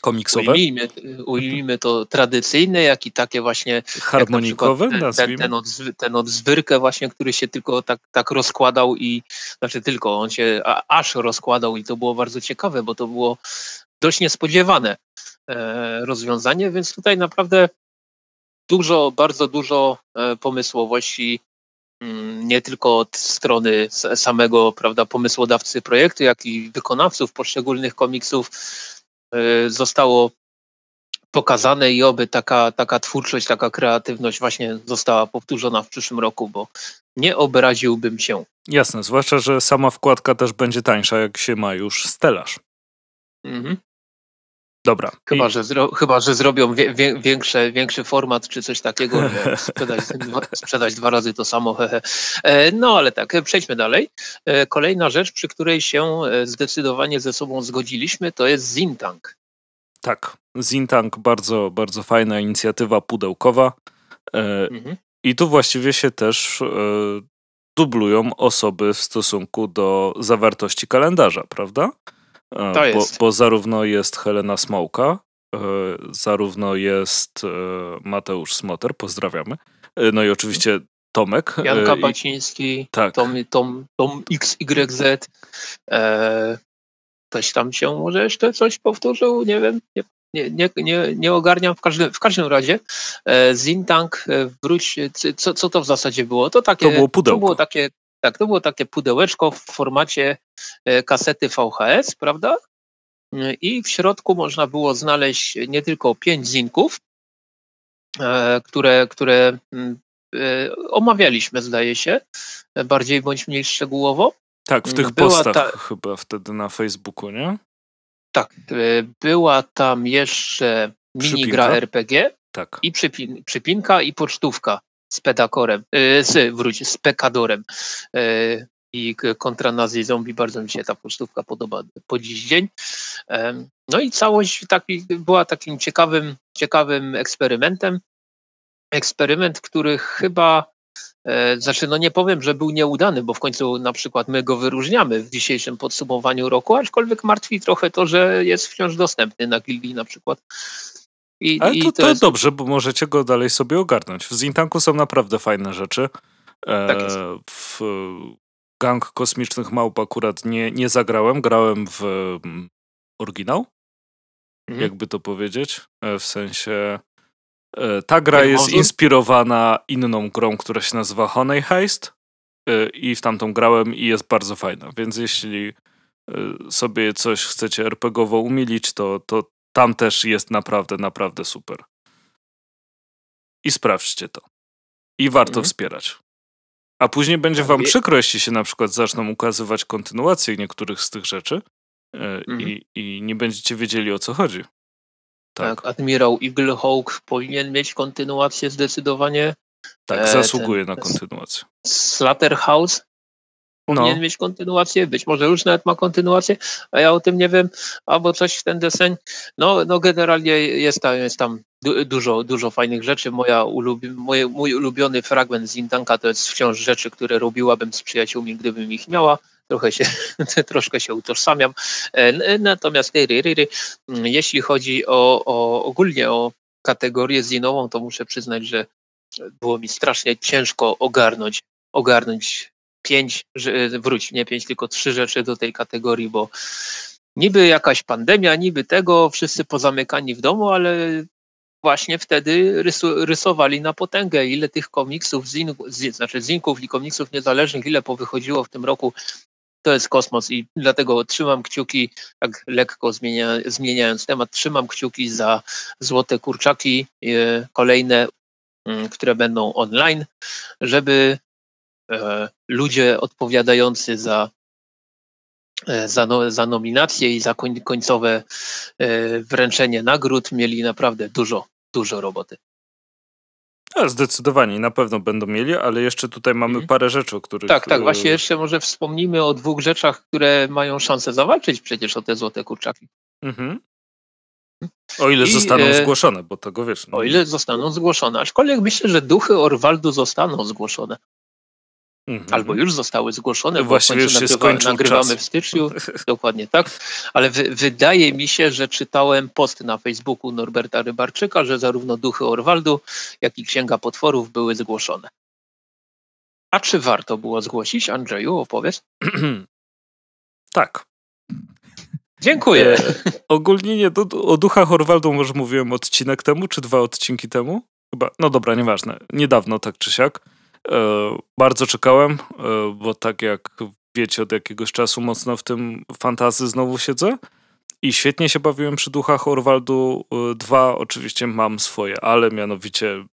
komiksowe? Ujmijmy, ujmijmy to tradycyjne, jak i takie właśnie harmonikowe, ten, ten, ten, ten od zwyrkę właśnie, który się tylko tak, tak rozkładał i znaczy tylko, on się a, aż rozkładał i to było bardzo ciekawe, bo to było dość niespodziewane e, rozwiązanie, więc tutaj naprawdę dużo, bardzo dużo e, pomysłowości nie tylko od strony samego prawda, pomysłodawcy projektu, jak i wykonawców poszczególnych komiksów Y, zostało pokazane i oby taka, taka twórczość, taka kreatywność właśnie została powtórzona w przyszłym roku, bo nie obraziłbym się. Jasne, zwłaszcza, że sama wkładka też będzie tańsza, jak się ma już stelaż. Mhm. Dobra. Chyba, I... że, zro, chyba że zrobią wie, wie, większe, większy format czy coś takiego, sprzedać, sprzedać dwa razy to samo. E, no ale tak, przejdźmy dalej. E, kolejna rzecz, przy której się e, zdecydowanie ze sobą zgodziliśmy, to jest Zintank. Tak, Zintank bardzo, bardzo fajna inicjatywa pudełkowa. Mhm. I tu właściwie się też dublują osoby w stosunku do zawartości kalendarza, prawda? E, to jest. Bo, bo zarówno jest Helena Smołka, e, zarówno jest e, Mateusz Smoter, pozdrawiamy. No i oczywiście Tomek. Janka Baciński, tak. Tom, Tom, Tom XYZ. E, ktoś tam się może jeszcze coś powtórzył, nie wiem, nie, nie, nie, nie ogarniam w każdym, w każdym razie. E, Zintank, wróć, co, co to w zasadzie było? To takie, to było pudełko. To było takie tak, to było takie pudełeczko w formacie e, kasety VHS, prawda? E, I w środku można było znaleźć nie tylko pięć zinków, e, które, które mm, omawialiśmy, zdaje się, bardziej bądź mniej szczegółowo. Tak, w tych była postach ta... chyba wtedy na Facebooku, nie? Tak, była tam jeszcze minigra RPG tak. i przypin, przypinka i pocztówka Pedakorem, e, z, wróć, z Pekadorem e, i kontra Nazi Zombie. Bardzo mi się ta pocztówka podoba po dziś dzień. No i całość taki, była takim ciekawym, ciekawym eksperymentem. Eksperyment, który chyba e, znaczy, no nie powiem, że był nieudany, bo w końcu na przykład my go wyróżniamy w dzisiejszym podsumowaniu roku, aczkolwiek martwi trochę to, że jest wciąż dostępny na Gildii na przykład. I, Ale i to, to, jest... dobrze, bo możecie go dalej sobie ogarnąć. W Zintanku są naprawdę fajne rzeczy. E, tak jest. W Gang Kosmicznych Małp akurat nie, nie zagrałem, grałem w mm, oryginał, mhm. jakby to powiedzieć. E, w sensie e, ta gra jest inspirowana inną grą, która się nazywa Honey Heist i w tamtą grałem i jest bardzo fajna, więc jeśli sobie coś chcecie RPGowo umilić, to, to tam też jest naprawdę, naprawdę super. I sprawdźcie to. I warto mhm. wspierać. A później będzie wam przykro, jeśli się na przykład zaczną ukazywać kontynuacje niektórych z tych rzeczy yy, mhm. i, i nie będziecie wiedzieli o co chodzi. Tak, tak Admirał Eaglehawk powinien mieć kontynuację zdecydowanie. Tak, e, zasługuje na kontynuację. Slaughterhouse powinien no. mieć kontynuację, być może już nawet ma kontynuację, a ja o tym nie wiem, albo coś w ten deseń. No, no generalnie jest tam, jest tam dużo, dużo fajnych rzeczy. Moja ulubi, moje, mój ulubiony fragment z Intanka to jest wciąż rzeczy, które robiłabym z przyjaciółmi, gdybym ich miała. Trochę się, troszkę się utożsamiam. E, natomiast jeśli chodzi o, o ogólnie o kategorię zinową, to muszę przyznać, że było mi strasznie ciężko ogarnąć, ogarnąć pięć, wróć, nie pięć, tylko trzy rzeczy do tej kategorii, bo niby jakaś pandemia, niby tego, wszyscy pozamykani w domu, ale właśnie wtedy rysu, rysowali na potęgę, ile tych komiksów, zin, znaczy zinków i komiksów niezależnych, ile powychodziło w tym roku, to jest kosmos i dlatego trzymam kciuki, tak lekko zmienia, zmieniając temat, trzymam kciuki za złote kurczaki, e, kolejne, mm, które będą online, żeby e, ludzie odpowiadający za e, za, no, za nominacje i za końcowe wręczenie nagród mieli naprawdę dużo, dużo roboty. A, zdecydowanie, na pewno będą mieli, ale jeszcze tutaj mamy mhm. parę rzeczy, o których... Tak, tak, właśnie jeszcze może wspomnimy o dwóch rzeczach, które mają szansę zawalczyć przecież o te złote kurczaki. Mhm. O ile I, zostaną e, zgłoszone, bo tego wiesz. No. O ile zostaną zgłoszone, aczkolwiek myślę, że duchy Orwaldu zostaną zgłoszone. Mhm. Albo już zostały zgłoszone, Właściwie już się nagrywa, nagrywamy czas. w styczniu, dokładnie tak, ale wydaje mi się, że czytałem post na Facebooku Norberta Rybarczyka, że zarówno Duchy Orwaldu, jak i Księga Potworów były zgłoszone. A czy warto było zgłosić? Andrzeju, opowiedz. tak. Dziękuję. E, ogólnie nie, do, o Duchach Orwaldu może mówiłem odcinek temu, czy dwa odcinki temu? Chyba, no dobra, nieważne. Niedawno tak czy siak. E, bardzo czekałem, e, bo tak jak wiecie, od jakiegoś czasu mocno w tym fantazy znowu siedzę. I świetnie się bawiłem przy duchach Orwaldu 2. E, Oczywiście mam swoje, ale mianowicie,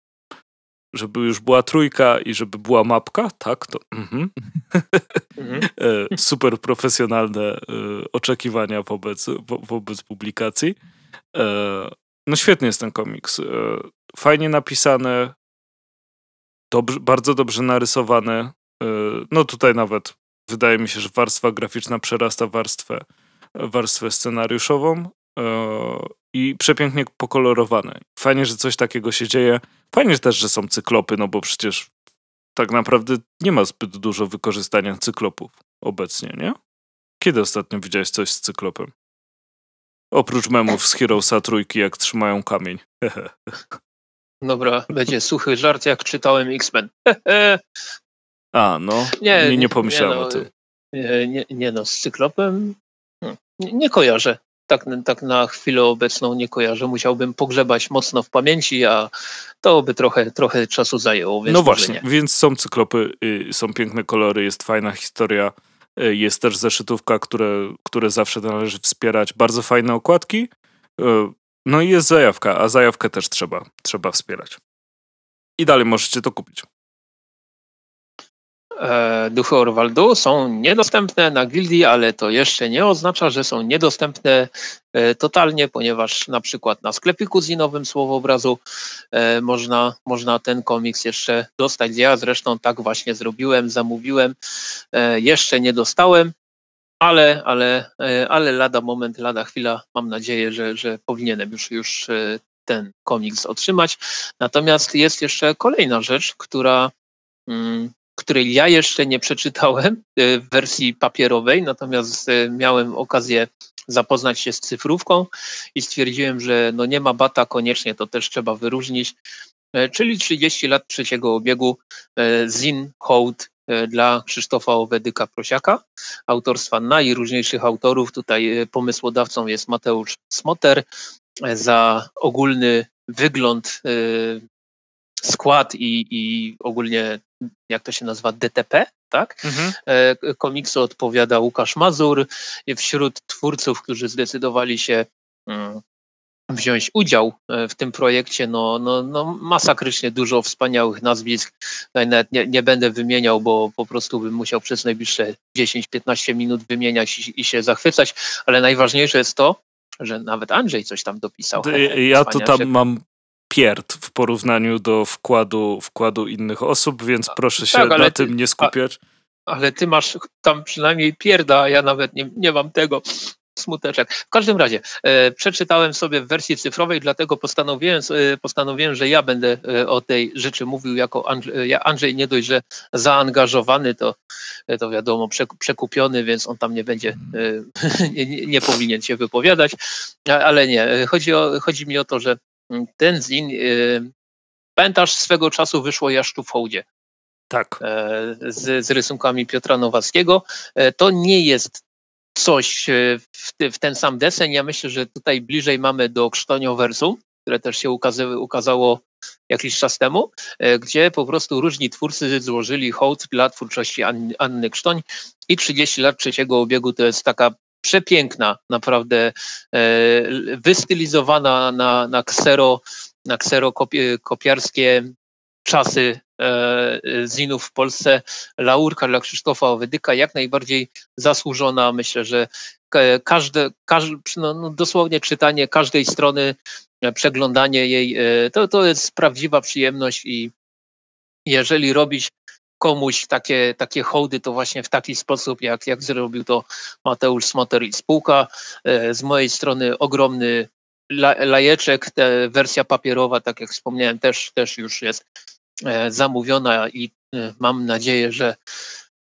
żeby już była trójka i żeby była mapka, tak, to mhm. Mhm. super profesjonalne oczekiwania wobec, wobec publikacji. No świetny jest ten komiks. Fajnie napisane, dobrze, bardzo dobrze narysowane. No tutaj nawet wydaje mi się, że warstwa graficzna przerasta warstwę, warstwę scenariuszową i przepięknie pokolorowane. Fajnie, że coś takiego się dzieje. Fajnie też, że są cyklopy, no bo przecież tak naprawdę nie ma zbyt dużo wykorzystania cyklopów obecnie, nie? Kiedy ostatnio widziałeś coś z cyklopem? Oprócz memów z Heroesa trójki, jak trzymają kamień. Dobra, będzie suchy żart, jak czytałem X-Men. A, no. Nie, nie, nie pomyślałem nie no, o tym. Nie, nie, no, z cyklopem hmm, nie, kojarzę. Tak, tak na chwilę obecną nie kojarzę. Musiałbym pogrzebać mocno w pamięci, a to by trochę, trochę czasu zajęło. no właśnie, więc są cyklopy, y, są piękne kolory, jest fajna historia. Y, jest też zeszytówka, które, które zawsze należy wspierać. Bardzo fajne okładki. No i jest zajawka, a zajawkę też trzeba, trzeba wspierać. I dalej możecie to kupić. E, duchy Orwaldu są niedostępne na gildii, ale to jeszcze nie oznacza, że są niedostępne e, totalnie, ponieważ na przykład na sklepiku zinowym Słowobrazu e, można, można ten komiks jeszcze dostać. Ja zresztą tak właśnie zrobiłem, zamówiłem, jeszcze nie dostałem, ale, ale, e, ale lada moment, lada chwila, mam nadzieję, że, że powinienem już, już e, ten komiks otrzymać. Natomiast jest jeszcze kolejna rzecz, która, mm, której ja jeszcze nie przeczytałem e, w wersji papierowej, natomiast miałem okazję zapoznać się z cyfrówką i stwierdziłem, że no nie ma bata, koniecznie to też trzeba wyróżnić, czyli 30 lat trzeciego obiegu Zin Hołd dla Krzysztofa Owedyka-Prosiaka, autorstwa najróżniejszych autorów. Tutaj e, pomysłodawcą jest Mateusz Smoter. E, za ogólny wygląd, skład i, i ogólnie, jak to się nazywa, DTP, tak? Mhm. Komiksu odpowiada Łukasz Mazur. Wśród twórców, którzy zdecydowali się mm, wziąć udział e, w tym projekcie. No, no, no masakrycznie dużo wspaniałych nazwisk. Nawet nie, nie będę wymieniał, bo po prostu bym musiał przez najbliższe 10-15 minut wymieniać i, i, się zachwycać, ale najważniejsze jest to, że nawet Andrzej coś tam dopisał. Ja to tam mam pierd w porównaniu do wkładu, wkładu innych osób, więc proszę się tak, na tym nie skupiać. ale ty masz tam przynajmniej pierda, a ja nawet nie, nie mam tego smuteczek. W każdym razie e, przeczytałem sobie w wersji cyfrowej, dlatego postanowiłem, e, postanowiłem, że ja będę e, o tej rzeczy mówił jako Andrzej, Andrzej nie dość, że zaangażowany, to, e, to wiadomo przekupiony, więc on tam nie będzie, e, nie, nie, powinien się wypowiadać, ale nie. Chodzi, o, chodzi mi o to, że ten zin, e, pamiętasz swego czasu wyszło Jaszczu w hołdzie. Tak. Z, z rysunkami Piotra Nowackiego. To nie jest coś e, w, ten sam desen. Ja myślę, że tutaj bliżej mamy do Krztoniowersum, które też się ukazały, ukazało jakiś czas temu, e, gdzie po prostu różni twórcy złożyli hołd dla twórczości Anny Krztoń i 30 lat trzeciego obiegu to jest taka przepiękna, naprawdę e, wystylizowana na, na ksero, na ksero kopiarskie czasy e, zinów w Polsce. Laurka dla Krzysztofa Owedyka jak najbardziej zasłużona. Myślę, że każde, każde no, no dosłownie czytanie każdej strony, e, przeglądanie jej, e, to, to jest prawdziwa przyjemność i jeżeli robić komuś takie, takie hołdy, to właśnie w taki sposób, jak, jak zrobił to Mateusz Smoter i spółka. Z mojej strony ogromny lajeczek, wersja papierowa, tak jak wspomniałem, też, też już jest E, zamówiona i e, mam nadzieję, że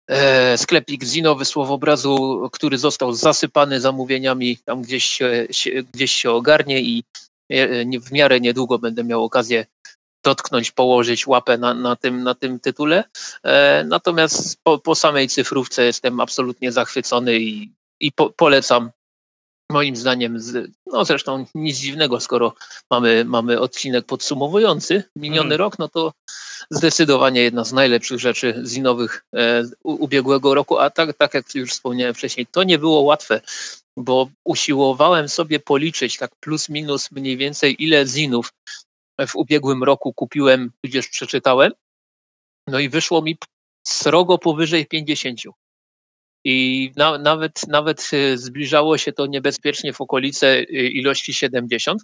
e, sklepik Zinowy Słowobrazu, który został zasypany zamówieniami, tam gdzieś się, gdzieś się ogarnie i w miarę niedługo będę miał okazję dotknąć, położyć łapę na, na, tym, na tym tytule. Natomiast po, po samej cyfrówce jestem absolutnie zachwycony i, i po, polecam moim zdaniem, z, no zresztą nic dziwnego, skoro mamy, mamy odcinek podsumowujący miniony mm. rok, no to zdecydowanie jedna z najlepszych rzeczy zinowych e, ubiegłego roku, a tak, tak jak już wspomniałem wcześniej, to nie było łatwe, bo usiłowałem sobie policzyć tak plus minus mniej więcej ile zinów w ubiegłym roku kupiłem, tudzież przeczytałem, no i wyszło mi srogo powyżej 50. I na, nawet, nawet y, zbliżało się to niebezpiecznie w okolice y, ilości 70,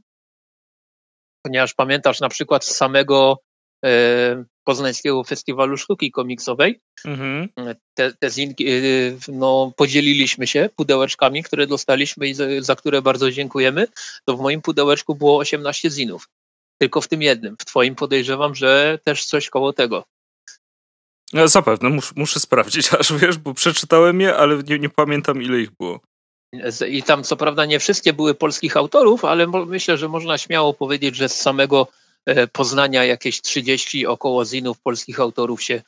ponieważ pamiętasz na przykład z samego e, Poznańskiego Festiwalu Sztuki Komiksowej. Mhm. Te, te zinki, y, no, podzieliliśmy się pudełeczkami, które dostaliśmy i za, za, które bardzo dziękujemy. To w moim pudełeczku było 18 zinów. Tylko w tym jednym. W twoim podejrzewam, że też coś koło tego. Ja zapewne, mus, muszę sprawdzić, aż wiesz, bo przeczytałem je, ale nie, nie pamiętam ile ich było. I tam co prawda nie wszystkie były polskich autorów, ale myślę, że można śmiało powiedzieć, że z samego Poznania jakieś 30 około zinów polskich autorów się,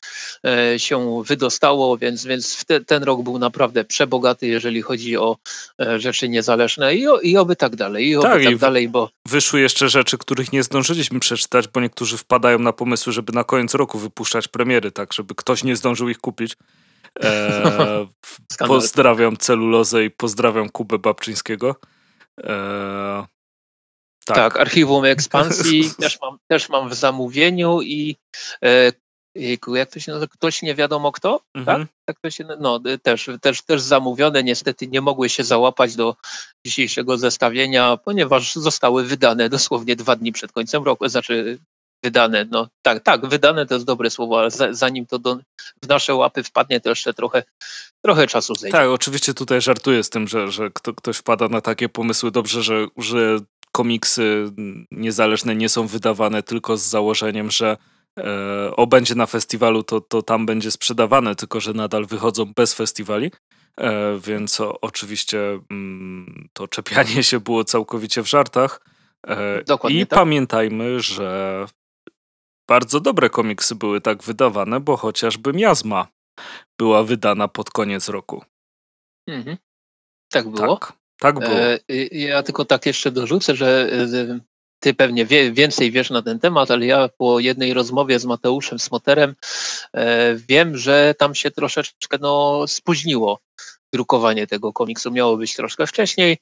e, się wydostało, więc, więc te, ten rok był naprawdę przebogaty, jeżeli chodzi o e, rzeczy niezależne i, o, i oby tak dalej, i oby tak, tak i dalej, bo... Wyszły jeszcze rzeczy, których nie zdążyliśmy przeczytać, bo niektórzy wpadają na pomysły, żeby na koniec roku wypuszczać premiery, tak, żeby ktoś nie zdążył ich kupić. E, pozdrawiam celulozę i pozdrawiam Kubę Babczyńskiego. E, tak, tak archiwum ekspansji też mam, też mam w zamówieniu i e, jak to się nazywa, ktoś nie wiadomo kto, tak? mhm. tak? tak to się, no, też, też, też zamówione, niestety nie mogły się załapać do dzisiejszego zestawienia, ponieważ zostały wydane dosłownie dwa dni przed końcem roku, znaczy wydane, no tak, tak, wydane to jest dobre słowo, ale zanim to do, w nasze łapy wpadnie, to jeszcze trochę, trochę czasu zejdzie. Tak, oczywiście tutaj żartuję z tym, że, że kto, ktoś wpada na takie pomysły. Dobrze, że, że komiksy niezależne nie są wydawane tylko z założeniem, że e, o będzie na festiwalu, to, to tam będzie sprzedawane, tylko że nadal wychodzą bez festiwali. E, więc oczywiście mm, to czepianie się było całkowicie w żartach. E, Dokładnie I tak. pamiętajmy, że bardzo dobre komiksy były tak wydawane, bo chociażby Miazma była wydana pod koniec roku. Mhm. Tak było. Tak. Tak było. E, ja tylko tak jeszcze dorzucę, że e, ty pewnie wie, więcej wiesz na ten temat, ale ja po jednej rozmowie z Mateuszem Smoterem e, wiem, że tam się troszeczkę no, spóźniło drukowanie tego komiksu. Miało być troszkę wcześniej,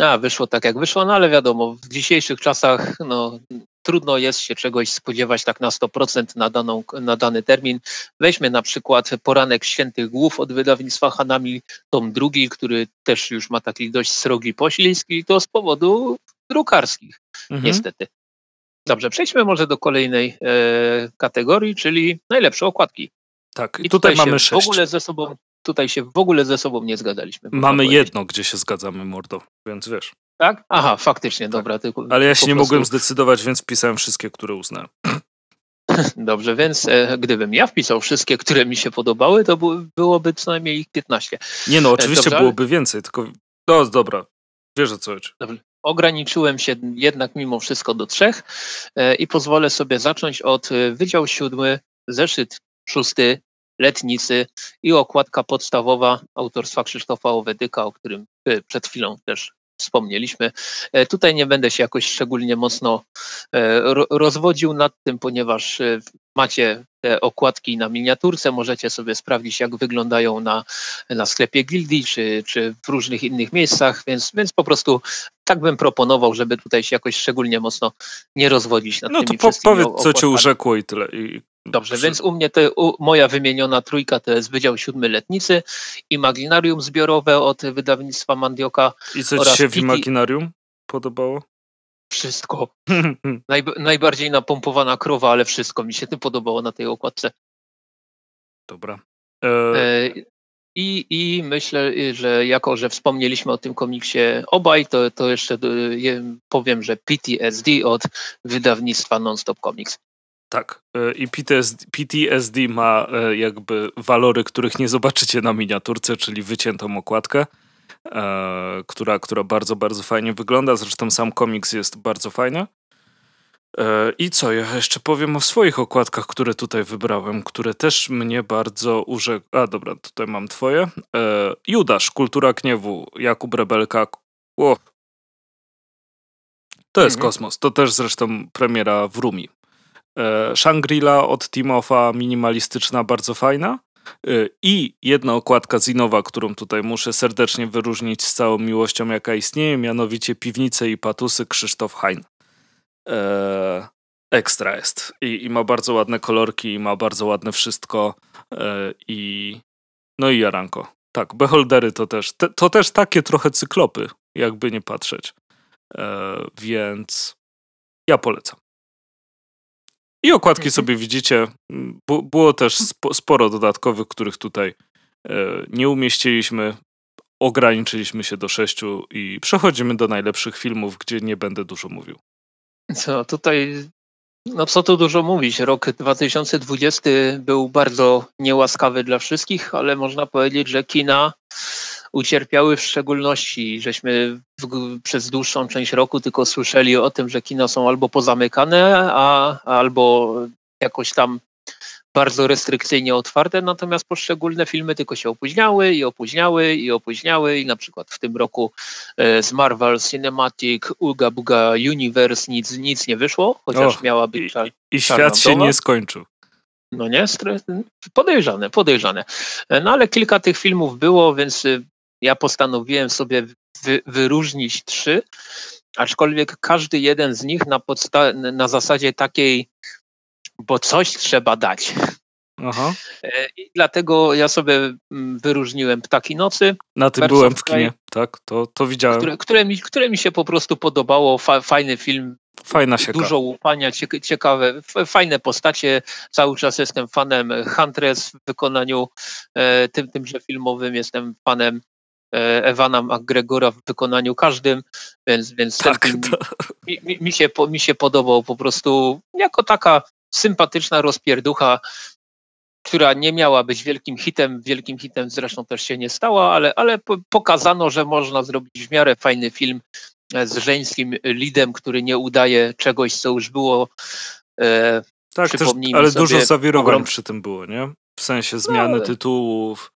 a wyszło tak jak wyszło, no ale wiadomo, w dzisiejszych czasach no, trudno jest się czegoś spodziewać tak na 100% na, daną, na dany termin. Weźmy na przykład Poranek Świętych Głów od wydawnictwa Hanami, tom drugi, który też już ma taki dość srogi poślizg i to z powodu drukarskich, mhm. niestety. Dobrze, przejdźmy może do kolejnej e, kategorii, czyli najlepsze okładki. Tak, i, I tutaj, tutaj mamy sześć. W ogóle ze sobą, tutaj się w ogóle ze sobą nie zgadaliśmy. Mamy jedno, gdzie się zgadzamy, mordo, więc wiesz. Tak? Aha, faktycznie, tak. dobra. Tylko, Ale ja się nie prostu... mogłem zdecydować, więc pisałem wszystkie, które uznałem. Dobrze, więc e, gdybym ja wpisał wszystkie, które mi się podobały, to byłoby co najmniej ich 15. Nie no, oczywiście Dobrze, byłoby więcej, tylko no dobra, wiesz o co chodzi. Dobrze. Ograniczyłem się jednak mimo wszystko do trzech e, i pozwolę sobie zacząć od e, Wydział Siódmy, zeszyt szósty, Letnicy i okładka podstawowa autorstwa Krzysztofa Owedyka, o którym e, przed chwilą też wspomnieliśmy. E, tutaj nie będę się jakoś szczególnie mocno e, rozwodził nad tym, ponieważ macie te okładki na miniaturce, możecie sobie sprawdzić, jak wyglądają na, na sklepie Gildii czy, czy w różnych innych miejscach, więc, więc po prostu tak bym proponował, żeby tutaj się jakoś szczególnie mocno nie rozwodzić nad no tymi No to po, powiedz, co cię urzekło i tyle. I Dobrze, więc u mnie to, u, moja wymieniona trójka to jest Wydział Siódmy Letnicy, Imaginarium Zbiorowe od wydawnictwa Mandioka. I co ci się w Imaginarium podobało? Wszystko. Naj, najbardziej napompowana krowa, ale wszystko mi się tym podobało na tej okładce. Dobra. E... E, i, I myślę, że jako, że wspomnieliśmy o tym komiksie obaj, to, to jeszcze e, powiem, że PTSD od wydawnictwa Nonstop Comics. Tak. E, I PTSD, PTSD ma e, jakby walory, których nie zobaczycie na miniaturce, czyli wyciętą okładkę, e, która, która bardzo, bardzo fajnie wygląda. Zresztą sam komiks jest bardzo fajny. I co, ja jeszcze powiem o swoich okładkach, które tutaj wybrałem, które też mnie bardzo urzekły. A dobra, tutaj mam twoje. Judasz, Kultura Gniewu, Jakub Rebelka. O. To jest mhm. kosmos. To też zresztą premiera w Rumi. E, Shangri-La od Timofa, minimalistyczna, bardzo fajna. E, I jedna okładka zinowa, którą tutaj muszę serdecznie wyróżnić z całą miłością, jaka istnieje, mianowicie Piwnice i Patusy Krzysztof Hein. Eee, ekstra jest. I, I, ma bardzo ładne kolorki, i ma bardzo ładne wszystko. Eee, I no i Jaranko. Tak, beholdery to też, te, to też takie trochę cyklopy, jakby nie patrzeć. Eee, więc ja polecam. I okładki mhm. sobie widzicie. było też sporo dodatkowych, których tutaj e, nie umieściliśmy. Ograniczyliśmy się do sześciu i przechodzimy do najlepszych filmów, gdzie nie będę dużo mówił. Co tutaj, no co tu dużo mówić. Rok 2020 był bardzo niełaskawy dla wszystkich, ale można powiedzieć, że kina ucierpiały w szczególności, żeśmy w, przez dłuższą część roku tylko słyszeli o tym, że kina są albo pozamykane, a, albo jakoś tam bardzo restrykcyjnie otwarte, natomiast poszczególne filmy tylko się opóźniały i opóźniały i opóźniały i na przykład w tym roku e, z Marvel Cinematic Uga Buga Universe nic, nic nie wyszło, chociaż Och, miała być I, i świat się nie skończył. No nie? Podejrzane, podejrzane. E, no ale kilka tych filmów było, więc y, ja postanowiłem sobie wy, wyróżnić trzy, aczkolwiek każdy jeden z nich na, podsta- na zasadzie takiej, bo coś trzeba dać. Aha. E, I dlatego ja sobie mm, wyróżniłem Ptaki Nocy. Na tym byłem w kinie, tak, to, to widziałem. Które, które, mi, które mi się po prostu podobało. Fa, fajny film. Fajna sieka. Dużo łupania, ciekawe, fajne postacie. Cały czas jestem fanem Huntress w wykonaniu e, tym, tymże filmowym. Jestem fanem Ewana McGregora w wykonaniu każdym, więc, więc tak, film mi, mi, mi, się, mi się podobał po prostu jako taka sympatyczna rozpierducha, która nie miała być wielkim hitem, wielkim hitem zresztą też się nie stała, ale, ale pokazano, że można zrobić w miarę fajny film e, z żeńskim lidem, który nie udaje czegoś, co już było. E, tak, też, ale dużo zawirowań ogrom... przy tym było, nie? W sensie zmiany no, tytułów,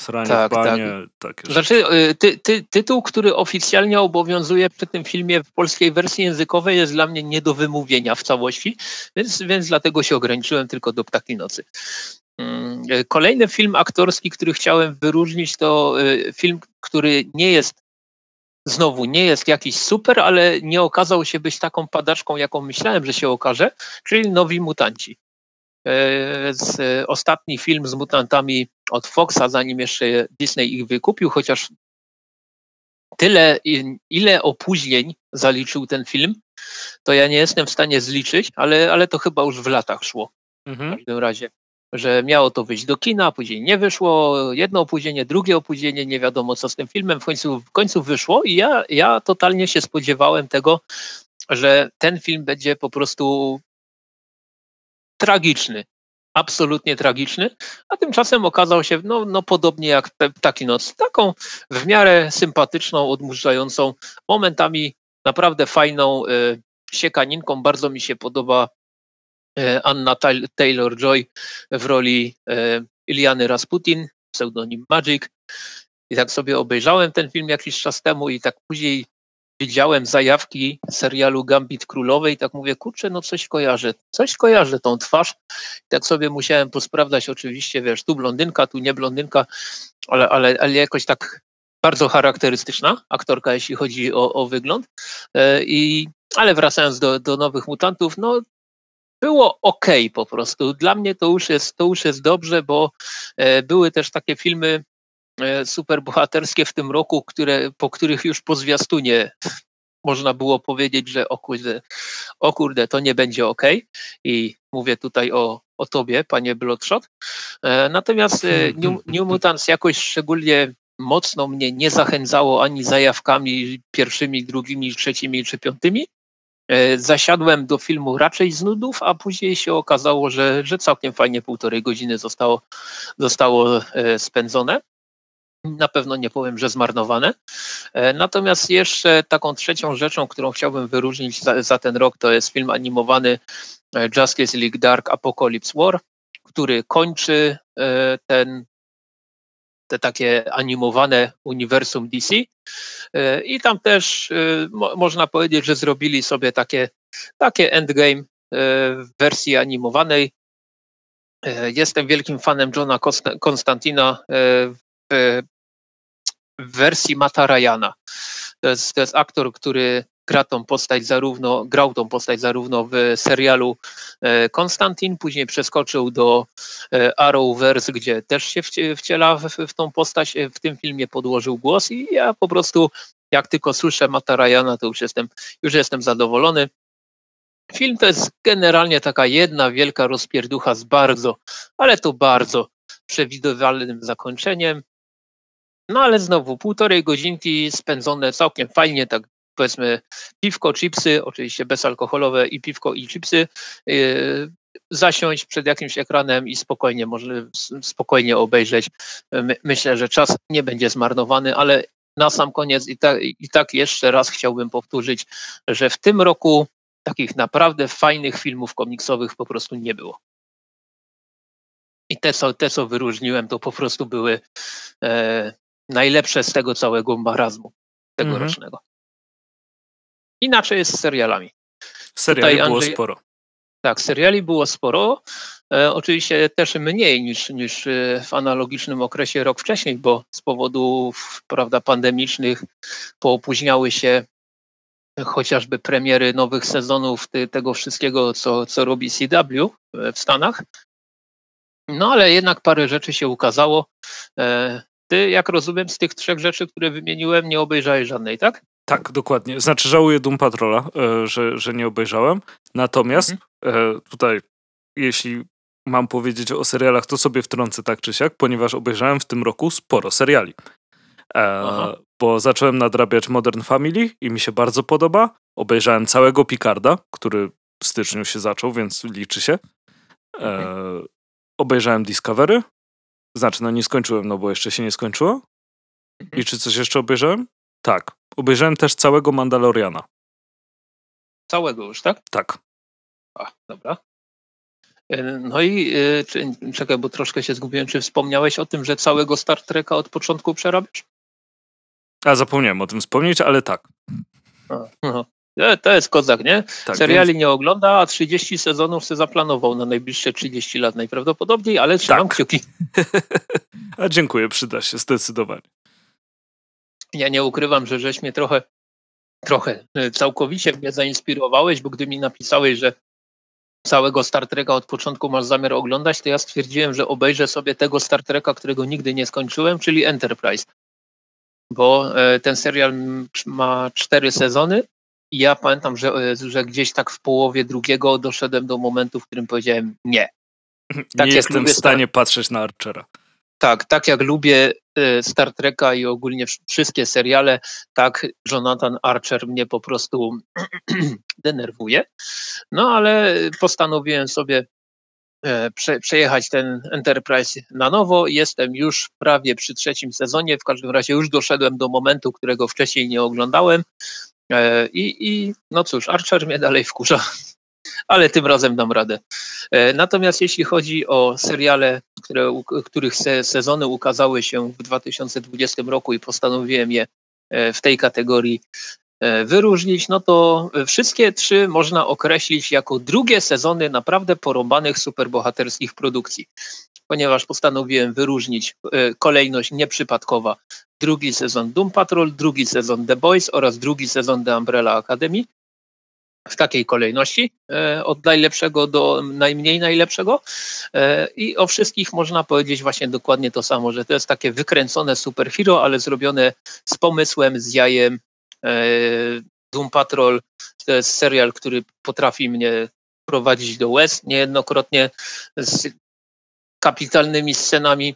Sranie tak, w banie, tak. takie Znaczy, y, ty, ty, tytuł, który oficjalnie obowiązuje przy tym filmie w polskiej wersji językowej jest dla mnie nie do wymówienia w całości, więc, więc dlatego się ograniczyłem tylko do Ptaki Nocy. Mm, y, kolejny film aktorski, który chciałem wyróżnić, to y, film, który nie jest znowu nie jest jakiś super, ale nie okazał się być taką padaczką, jaką myślałem, że się okaże, czyli Nowi Mutanci. Z, ostatni film z mutantami od Foxa, zanim jeszcze Disney ich wykupił, chociaż tyle, ile opóźnień zaliczył ten film, to ja nie jestem w stanie zliczyć, ale, ale to chyba już w latach szło. Mhm. W każdym razie. że miało to wyjść do kina, później nie wyszło, jedno opóźnienie, drugie opóźnienie, nie wiadomo co z tym filmem, w końcu, w końcu wyszło i ja, ja totalnie się spodziewałem tego, że ten film będzie po prostu tragiczny, absolutnie tragiczny, a tymczasem okazał się no, no podobnie jak taki noc, taką w miarę sympatyczną, odmurzającą, momentami naprawdę fajną y, siekaninką. Bardzo mi się podoba y, Anna Taylor-Joy w roli y, Iliany Rasputin, pseudonim Magic. I tak sobie obejrzałem ten film jakiś czas temu i tak później widziałem zajawki serialu Gambit Królowej tak mówię, kurczę, no coś kojarzę, coś kojarzę tą twarz. Tak sobie musiałem posprawdzać oczywiście, wiesz, tu blondynka, tu nie blondynka, ale, ale, ale jakoś tak bardzo charakterystyczna aktorka, jeśli chodzi o, o wygląd. E, I, ale wracając do, do nowych mutantów, no było ok po prostu. Dla mnie to już jest, to już jest dobrze, bo e, były też takie filmy superbohaterskie w tym roku, które, po których już po zwiastunie można było powiedzieć, że o kurde, o kurde to nie będzie ok. I mówię tutaj o, o tobie, panie Bloodshot. E, natomiast e, New, New Mutants jakoś szczególnie mocno mnie nie zachęcało ani zajawkami pierwszymi, drugimi, trzecimi czy piątymi. Zasiadłem do filmu raczej z nudów, a później się okazało, że, że całkiem fajnie półtorej godziny zostało, zostało spędzone. Na pewno nie powiem, że zmarnowane. E, natomiast jeszcze taką trzecią rzeczą, którą chciałbym wyróżnić za, za ten rok, to jest film animowany e, Justice League Dark Apocalypse War, który kończy e, ten te takie animowane uniwersum DC. I tam też mo, można powiedzieć, że zrobili sobie takie, takie endgame w wersji animowanej. Jestem wielkim fanem Johna Konstantina wersji Mata Ryana. To jest, to jest aktor, który gra tą postać zarówno, grał tą postać zarówno w serialu e, Konstantin, później przeskoczył do e, Arrowverse, gdzie też się wciela w, w tą postać, e, w tym filmie podłożył głos i ja po prostu jak tylko słyszę Mata Ryana, to już jestem, już jestem zadowolony. Film to jest generalnie taka jedna wielka rozpierducha z bardzo, ale to bardzo przewidywalnym zakończeniem. No ale znowu półtorej godzinki spędzone całkiem fajnie, tak powiedzmy piwko, chipsy, oczywiście bezalkoholowe i piwko i chipsy, yy, zasiąść przed jakimś ekranem i spokojnie, może spokojnie obejrzeć. My, myślę, że czas nie będzie zmarnowany, ale na sam koniec i tak, i tak jeszcze raz chciałbym powtórzyć, że w tym roku takich naprawdę fajnych filmów komiksowych po prostu nie było. I te, co, te, co wyróżniłem, to po prostu były e, najlepsze z tego całego marazmu tegorocznego. Mhm. Inaczej jest z serialami. Seriali Tutaj było Andrzej, sporo. Tak, seriali było sporo. E, oczywiście też mniej niż, niż e, w analogicznym okresie rok wcześniej, bo z powodów prawda, pandemicznych poopóźniały się chociażby premiery nowych sezonów ty, tego wszystkiego, co, co robi CW w Stanach. No ale jednak parę rzeczy się ukazało. E, ty, jak rozumiem, z tych trzech rzeczy, które wymieniłem, nie obejrzałeś żadnej, tak? Tak, dokładnie. Znaczy żałuję Doom Patrola, e, że, że nie obejrzałem. Natomiast mhm. E, tutaj, jeśli mam powiedzieć o serialach, to sobie wtrącę tak czy siak, ponieważ obejrzałem w tym roku sporo seriali. E, bo zacząłem nadrabiać Modern Family i mi się bardzo podoba. Obejrzałem całego Picarda, który w styczniu się zaczął, więc liczy się. E, mhm. obejrzałem Discovery, znaczy, no nie skończyłem, no bo jeszcze się nie skończyło. I czy coś jeszcze obejrzałem? Tak. Obejrzałem też całego Mandaloriana. Całego już, tak? Tak. A, dobra. E, no i e, czekaj, bo troszkę się zgubiłem. Czy wspomniałeś o tym, że całego Star Treka od początku przerabiasz? A zapomniałem o tym wspomnieć, ale tak. A, no. E, to jest kozak, nie? Tak, Seriali więc... nie ogląda, a 30 sezonów se zaplanował na najbliższe 30 lat najprawdopodobniej, ale trzymam tak. kciuki. a dziękuję, przyda się zdecydowanie. Ja nie ukrywam, że żeś mnie trochę, trochę, e, całkowicie mnie zainspirowałeś, bo gdy mi napisałeś, że całego Star Treka od początku masz zamiar oglądać, to ja stwierdziłem, że obejrzę sobie tego Star Treka, którego nigdy nie skończyłem, czyli Enterprise. Bo e, ten serial ma cztery sezony i ja pamiętam, że, e, że gdzieś tak w połowie drugiego doszedłem do momentu, w którym powiedziałem nie. Tak nie jestem w stanie Star... patrzeć na Archera. Tak, tak jak lubię y, Star Treka i ogólnie wszystkie seriale, tak Jonathan Archer mnie po prostu denerwuje. No ale postanowiłem sobie e, prze, przejechać ten Enterprise na nowo. Jestem już prawie przy trzecim sezonie. W każdym razie już doszedłem do momentu, którego wcześniej nie oglądałem. E, I, i no cóż, Archer mnie dalej wkurza ale tym razem dam radę. E, natomiast jeśli chodzi o seriale, które, których sezony ukazały się w 2020 roku i postanowiłem je e, w tej kategorii wyróżnić, no to wszystkie trzy można określić jako drugie sezony naprawdę porąbanych superbohaterskich produkcji, ponieważ postanowiłem wyróżnić kolejność nieprzypadkowa. Drugi sezon Doom Patrol, drugi sezon The Boys oraz drugi sezon The Umbrella Academy w takiej kolejności, e, od najlepszego do najmniej najlepszego. E, I o wszystkich można powiedzieć właśnie dokładnie to samo, że to jest takie wykręcone superhero, ale zrobione z pomysłem, z jajem. E, Doom Patrol to jest serial, który potrafi mnie prowadzić do łez niejednokrotnie z kapitalnymi scenami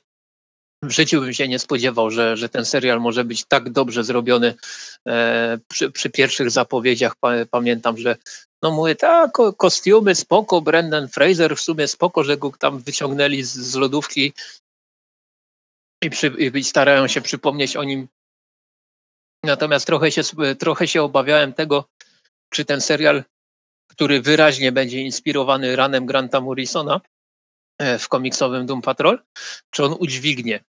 w życiu bym się nie spodziewał, że, że ten serial może być tak dobrze zrobiony. E, przy, przy, pierwszych zapowiedziach pa, pamiętam, że no mówię, tak, kostiumy spoko, Brendan Fraser w sumie spoko, że go tam wyciągnęli z, z lodówki i, przy, i starają się przypomnieć o nim. Natomiast trochę się, trochę się obawiałem tego, czy ten serial, który wyraźnie będzie inspirowany ranem Granta Morrisona, e, w komiksowym Doom Patrol, czy on udźwignie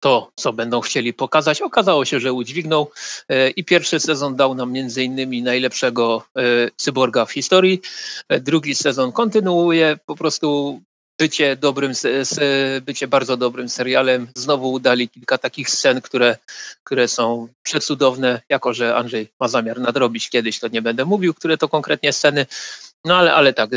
to, co będą chcieli pokazać. Okazało się, że udźwignął e, i pierwszy sezon dał nam między innymi najlepszego e, cyborga w historii. E, drugi sezon kontynuuje po prostu bycie dobrym, bycie bardzo dobrym serialem. Znowu udali kilka takich scen, które, które są przecudowne, jako że Andrzej ma zamiar nadrobić kiedyś, to nie będę mówił, które to konkretnie sceny. No ale, ale tak,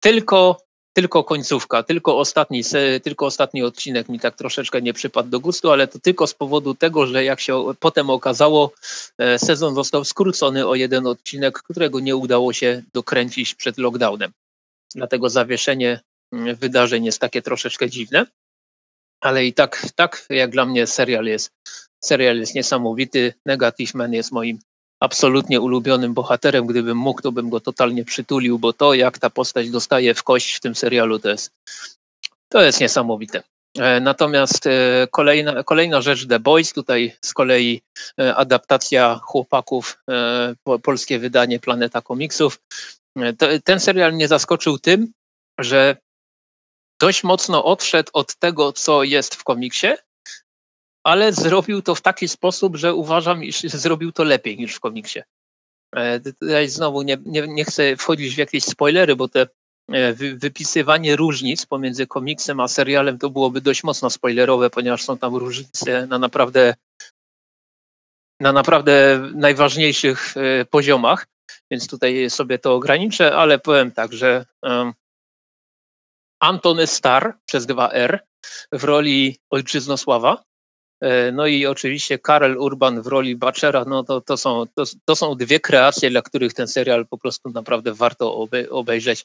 tylko tylko końcówka, tylko ostatni, tylko ostatni odcinek mi tak troszeczkę nie przypadł do gustu, ale to tylko z powodu tego, że jak się potem okazało, e, sezon został skrócony o jeden odcinek, którego nie udało się dokręcić przed lockdownem. Dlatego zawieszenie mm, wydarzeń jest takie troszeczkę dziwne, ale i tak, tak jak dla mnie serial jest, serial jest niesamowity. Negative Man jest moim absolutnie ulubionym bohaterem. Gdybym mógł, to bym go totalnie przytulił, bo to, jak ta postać dostaje w kość w tym serialu, to jest, to jest niesamowite. E, natomiast e, kolejna, kolejna rzecz, The Boys, tutaj z kolei e, adaptacja chłopaków, polskie wydanie Planeta Komiksów. Ten serial mnie zaskoczył tym, że dość mocno odszedł od tego, co jest w komiksie, ale zrobił to w taki sposób, że uważam, iż zrobił to lepiej niż w komiksie. E, tutaj znowu nie, nie, nie chcę wchodzić w jakieś spoilery, bo te e, wypisywanie różnic pomiędzy komiksem a serialem to byłoby dość mocno spoilerowe, ponieważ są tam różnice na naprawdę na naprawdę najważniejszych e, poziomach, więc tutaj sobie to ograniczę, ale powiem tak, że Antony Star przez 2R w roli Ojczyznosława no i oczywiście Karel Urban w roli Bachera, no to, to, są, to, to, są dwie kreacje, dla których ten serial po prostu naprawdę warto obejrzeć,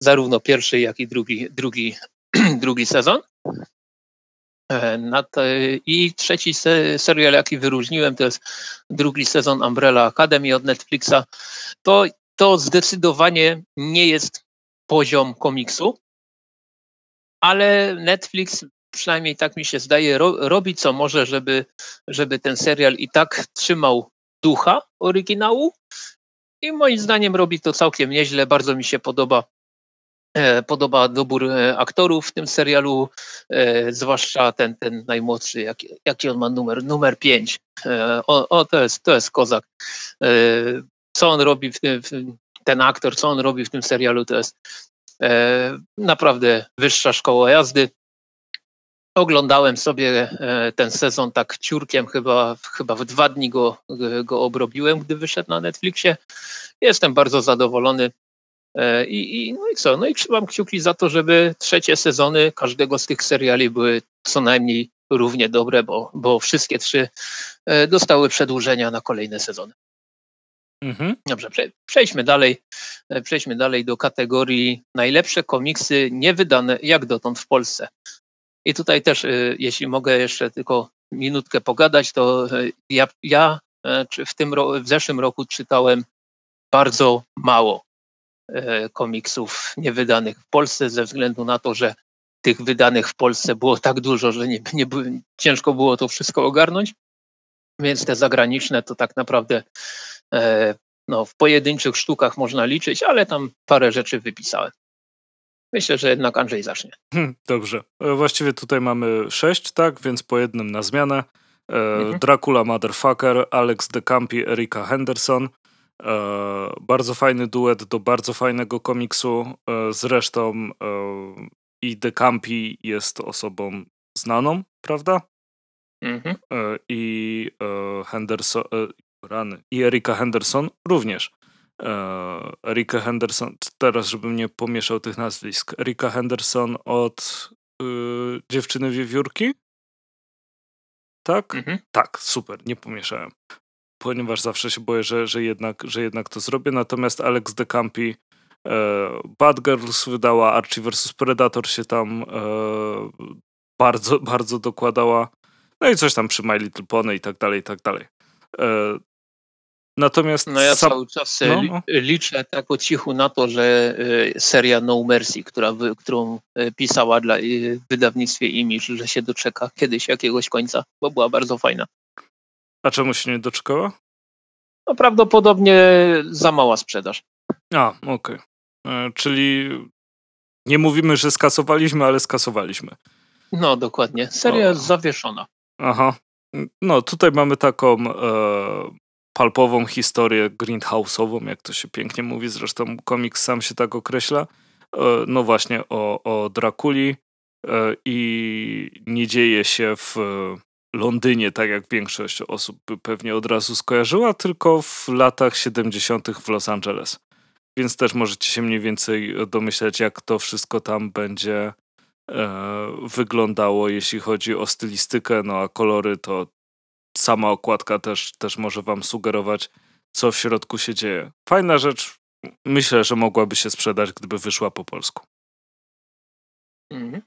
zarówno pierwszy, jak i drugi, drugi, drugi sezon. E, I trzeci serial, jaki wyróżniłem, to jest drugi sezon Umbrella Academy od Netflixa. To, to zdecydowanie nie jest poziom komiksu, ale Netflix przynajmniej tak mi się zdaje, ro, robi co może, żeby, żeby ten serial i tak trzymał ducha oryginału. I moim zdaniem robi to całkiem nieźle. Bardzo mi się podoba e, podoba dobór e, aktorów w tym serialu, e, zwłaszcza ten, ten najmłodszy, jaki, jaki on ma numer, numer 5. O, o, to, jest, to jest kozak. Co on robi, w tym, ten aktor, co on robi w tym serialu, to jest naprawdę wyższa szkoła jazdy. Oglądałem sobie e, ten sezon tak ciurkiem, chyba, chyba w dwa dni go, go obrobiłem, gdy wyszedł na Netflixie. Jestem bardzo zadowolony. E, I, i, no i co? No i trzymam kciuki za to, żeby trzecie sezony każdego z tych seriali były co najmniej równie dobre, bo, bo wszystkie trzy e, dostały przedłużenia na kolejne sezony. Mhm. Dobrze, przejdźmy dalej. E, przejdźmy dalej do kategorii najlepsze komiksy niewydane jak dotąd w Polsce. I tutaj też, e, jeśli mogę jeszcze tylko minutkę pogadać, to e, ja, ja w, tym, w zeszłym roku czytałem bardzo mało komiksów niewydanych w Polsce ze względu na to, że tych wydanych w Polsce było tak dużo, że nie, nie, ciężko było to wszystko ogarnąć. Więc te zagraniczne to tak naprawdę e, no, w pojedynczych sztukach można liczyć, ale tam parę rzeczy wypisałem. Myślę, że jednak Andrzej zacznie. Hmm, dobrze. E, właściwie tutaj mamy sześć, tak? Więc po jednym na zmianę. E, mhm. Dracula Motherfucker, Alex De Campi, Erika Henderson. E, bardzo fajny duet do bardzo fajnego komiksu. E, zresztą e, i De Campi jest osobą znaną, prawda? Mhm. E, I e, Henderson, e, rany, i Erika Henderson również. Erika Henderson, teraz żebym nie pomieszał tych nazwisk. Erika Henderson od y, Dziewczyny Wiewiórki? Tak? Mhm. Tak, super, nie pomieszałem. Ponieważ zawsze się boję, że, że, jednak, że jednak to zrobię. Natomiast Alex de Campi e, Bad Girls wydała, Archie vs Predator się tam e, bardzo, bardzo dokładała. No i coś tam przy My Little Pony i tak dalej, i tak dalej. E, natomiast... No ja sam... cały czas e, no, no. liczę tak po cichu na to, że e, seria No Mercy, która, którą pisała dla wydawnictwie Image, że się doczeka kiedyś jakiegoś końca, bo była bardzo fajna. A czemu się nie doczekała? No prawdopodobnie za mała sprzedaż. A, okej. Okay. Czyli nie mówimy, że skasowaliśmy, ale skasowaliśmy. No, dokładnie. Seria jest zawieszona. Aha. No, tutaj mamy taką e, palpową historię greenhouse'ową, jak to się pięknie mówi, zresztą komiks sam się tak określa. E, no właśnie o, o Drakuli e, i nie dzieje się w Londynie, tak jak większość osób by pewnie od razu skojarzyła, tylko w latach 70. w Los Angeles. Więc też możecie się mniej więcej domyśleć, jak to wszystko tam będzie E, wyglądało, jeśli chodzi o stylistykę, no a kolory to sama okładka też, też może wam sugerować, co w środku się dzieje. Fajna rzecz, myślę, że mogłaby się sprzedać, gdyby wyszła po polsku. Mhm.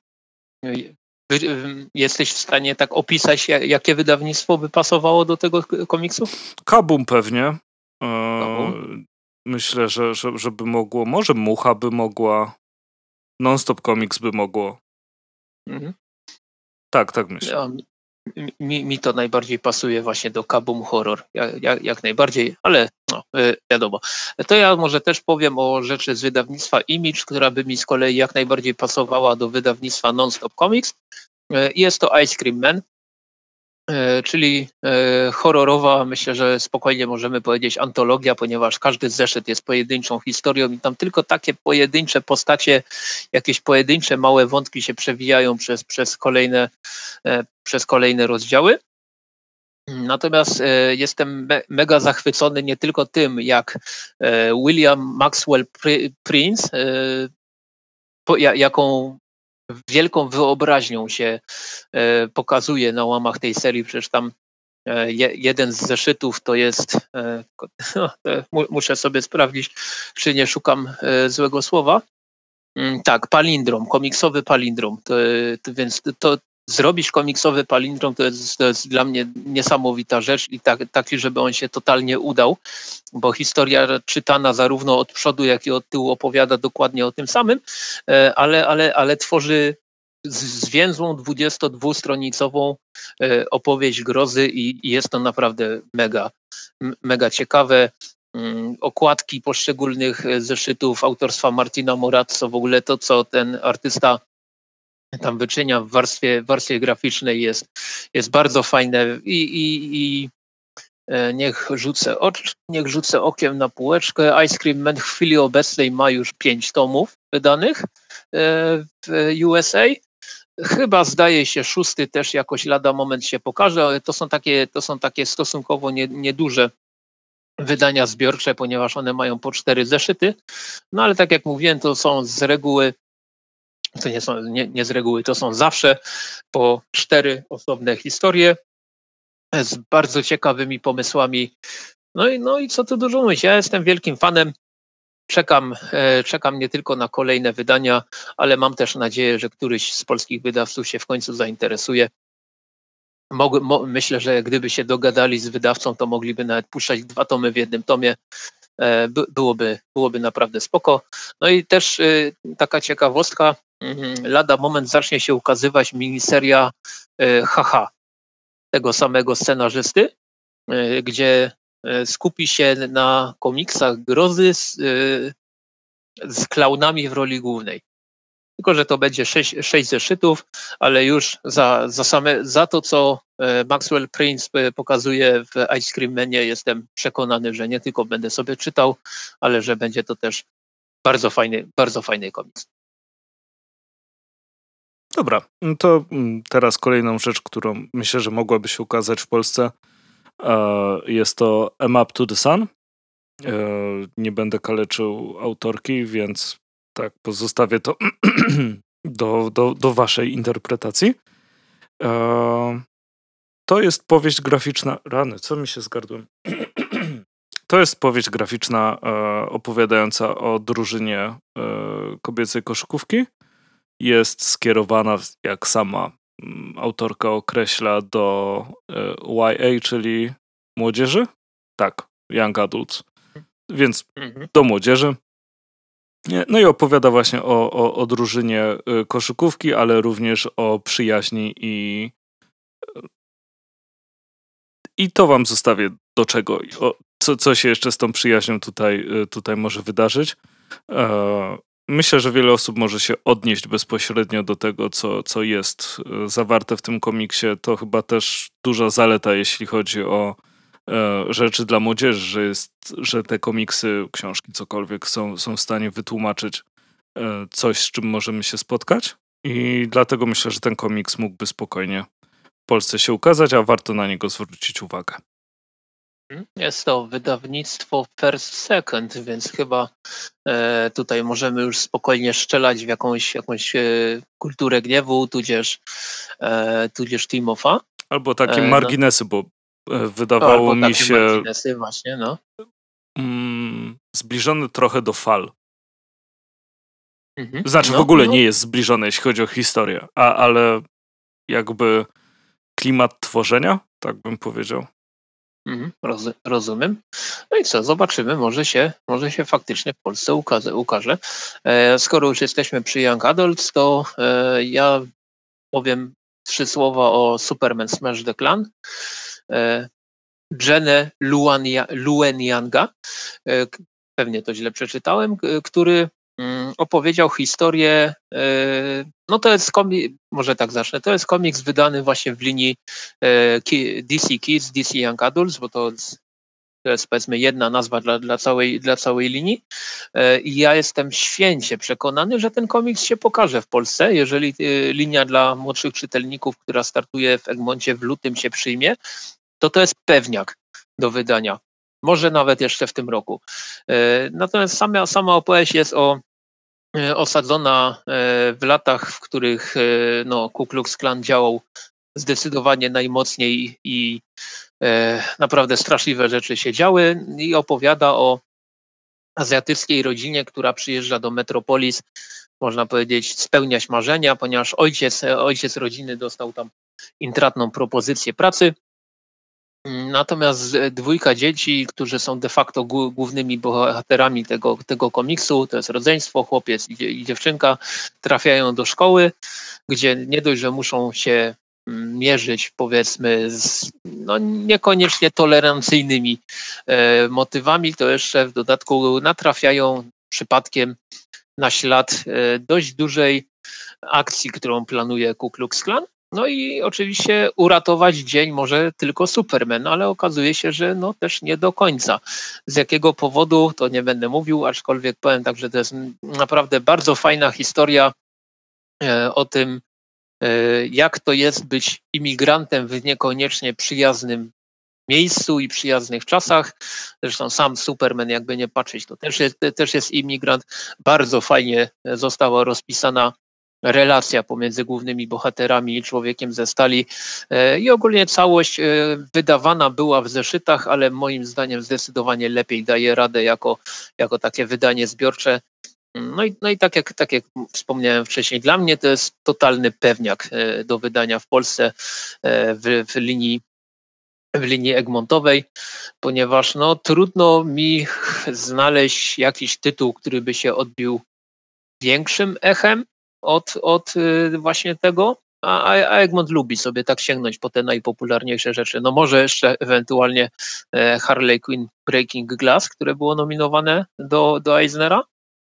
Jesteś w stanie tak opisać, jakie wydawnictwo by pasowało do tego komiksu? Kabum pewnie. E, Kabum? Myślę, że, że żeby mogło, może Mucha by mogła, Nonstop Comics by mogło. Mhm. Tak, tak myślę. Mi, mi to najbardziej pasuje właśnie do Kabum Horror, jak, jak, najbardziej, ale no, y, wiadomo. To ja może też powiem o rzeczy z wydawnictwa Image, która by mi z kolei jak najbardziej pasowała do wydawnictwa Nonstop Comics. Y, jest to Ice Cream Man. E, czyli e, horrorowa, myślę, że spokojnie możemy powiedzieć antologia, ponieważ każdy zeszyt jest pojedynczą historią i tam tylko takie pojedyncze postacie, jakieś pojedyncze małe wątki się przewijają przez, przez, kolejne, e, przez kolejne rozdziały. Natomiast jestem mega zachwycony nie tylko tym, jak William Maxwell Prince, jaką wielką wyobraźnią się e, pokazuje na łamach tej serii. Przecież tam e, jeden z zeszytów to jest, e, no, muszę sobie sprawdzić, czy nie szukam złego słowa. Mm, tak, palindrom, komiksowy palindrom. To, to, więc to, zrobić komiksowy palindrom to jest, to jest dla mnie niesamowita rzecz i tak, taki, żeby on się totalnie udał, bo historia czytana zarówno od przodu, jak i od tyłu opowiada dokładnie o tym samym, e, ale, ale, ale tworzy zwięzłą 22-stronicową e, opowieść grozy i, jest to naprawdę mega, mega ciekawe. Mm, okładki poszczególnych zeszytów autorstwa Martina Morazzo, w ogóle to, co ten artysta tam wyczynia w warstwie, warstwie graficznej jest, jest bardzo fajne i, i, i e, niech rzucę, ocz, niech rzucę okiem na półeczkę. Ice Cream Man w chwili obecnej ma już pięć tomów wydanych e, w USA. Chyba zdaje się szósty też jakoś lada moment się pokaże, ale to są takie, to są takie stosunkowo nie, nieduże wydania zbiorcze, ponieważ one mają po cztery zeszyty. No ale tak jak mówiłem, to są z reguły to nie, są, nie, nie z reguły, to są zawsze po cztery osobne historie z bardzo ciekawymi pomysłami No i, no i co tu dużo mówić, ja jestem wielkim fanem Czekam, e, czekam nie tylko na kolejne wydania, ale mam też nadzieję, że któryś z polskich wydawców się w końcu zainteresuje. Mog, mo, myślę, że gdyby się dogadali z wydawcą, to mogliby nawet puszczać dwa tomy w jednym tomie. E, by, byłoby, byłoby naprawdę spoko. No i też y, taka ciekawostka, lada moment zacznie się ukazywać miniseria y, Haha, tego samego scenarzysty, gdzie E, skupi się na komiksach grozy z, e, z klaunami w roli głównej. Tylko, że to będzie sześć, sześć zeszytów, ale już za, za, same, za to, co e, Maxwell Prince pokazuje w Ice Cream Manie, jestem przekonany, że nie tylko będę sobie czytał, ale że będzie to też bardzo fajny, bardzo fajny komiks. Dobra, to mm, teraz kolejną rzecz, którą myślę, że mogłaby się ukazać w Polsce, E, jest to A Map to the Sun. E, nie będę kaleczył autorki, więc tak, pozostawię to do, do, do waszej interpretacji. E, to jest powieść graficzna. Rany, co mi się zgardłem? To jest powieść graficzna opowiadająca o drużynie kobiecej koszykówki. Jest skierowana, jak sama Mm, autorka określa do e, YA, czyli młodzieży? Tak, Young Adults. Więc mhm. do młodzieży. No i opowiada właśnie o, o, o drużynie e, koszykówki, ale również o przyjaźni i i to wam zostawię do czego, o, co, co się jeszcze z tą przyjaźnią tutaj, e, tutaj może wydarzyć. Myślę, że wiele osób może się odnieść bezpośrednio do tego, co, co jest e, zawarte w tym komiksie. To chyba też duża zaleta, jeśli chodzi o e, rzeczy dla młodzieży, że, jest, że te komiksy, książki, cokolwiek są, są w stanie wytłumaczyć e, coś, z czym możemy się spotkać. I dlatego myślę, że ten komiks mógłby spokojnie w Polsce się ukazać, a warto na niego zwrócić uwagę. Jest to wydawnictwo First Second, więc chyba e, tutaj możemy już spokojnie strzelać w jakąś, jakąś e, kulturę gniewu, tudzież, e, tudzież Timofa. Albo takie e, no. marginesy, bo e, wydawało mi się. Marginesy, właśnie, no. Mm, zbliżony trochę do fal. Mhm. Znaczy, no, w ogóle no. nie jest zbliżony, jeśli chodzi o historię, a, ale jakby klimat tworzenia, tak bym powiedział. Mhm, rozumiem. No i co, zobaczymy, może się, może się faktycznie w Polsce ukaże. ukaże. E, skoro już jesteśmy przy Young Adults, to e, ja powiem trzy słowa o Superman Smash the Clan. E, Jenę Luen Yanga, pewnie to źle przeczytałem, który opowiedział historię, e, no to jest komiks, może tak zacznę, to jest komiks wydany właśnie w linii e, DC Kids, DC Young Adults, bo to to jest powiedzmy jedna nazwa dla, dla, całej, dla całej linii. E, I ja jestem święcie przekonany, że ten komiks się pokaże w Polsce. Jeżeli linia dla młodszych czytelników, która startuje w Egmoncie w lutym się przyjmie, to to jest pewniak do wydania. Może nawet jeszcze w tym roku. Natomiast sama, sama opowieść jest o E, osadzona e, w latach, w których e, no, Ku Klux Klan działał zdecydowanie najmocniej i naprawdę straszliwe rzeczy się działy i opowiada o azjatyckiej rodzinie, która przyjeżdża do Metropolis, można powiedzieć, spełniać marzenia, ponieważ ojciec, ojciec rodziny dostał tam intratną propozycję pracy Natomiast dwójka dzieci, którzy są de facto głównymi bohaterami tego, tego komiksu, to jest rodzeństwo, chłopiec i, dziewczynka, trafiają do szkoły, gdzie nie dość, że muszą się mm, mierzyć powiedzmy z no, niekoniecznie tolerancyjnymi e, motywami, to jeszcze w dodatku natrafiają przypadkiem na ślad e, dość dużej akcji, którą planuje Ku Klux Klan no i oczywiście uratować dzień może tylko Superman, ale okazuje się, że no też nie do końca. Z jakiego powodu, to nie będę mówił, aczkolwiek powiem tak, że to jest naprawdę bardzo fajna historia e, o tym, e, jak to jest być imigrantem w niekoniecznie przyjaznym miejscu i przyjaznych czasach. Zresztą sam Superman, jakby nie patrzeć, to też jest, też jest imigrant. Bardzo fajnie została rozpisana relacja pomiędzy głównymi bohaterami i człowiekiem ze stali. E, I ogólnie całość e, wydawana była w zeszytach, ale moim zdaniem zdecydowanie lepiej daje radę jako, jako takie wydanie zbiorcze. No i, no i tak, jak, tak jak wspomniałem wcześniej, dla mnie to jest totalny pewniak e, do wydania w Polsce w, w linii w linii Egmontowej, ponieważ no, trudno mi znaleźć jakiś tytuł, który by się odbił większym echem od, od y, właśnie tego, a, a Egmont lubi sobie tak sięgnąć po te najpopularniejsze rzeczy. No może jeszcze ewentualnie e, Harley Quinn Breaking Glass, które było nominowane do, do Eisnera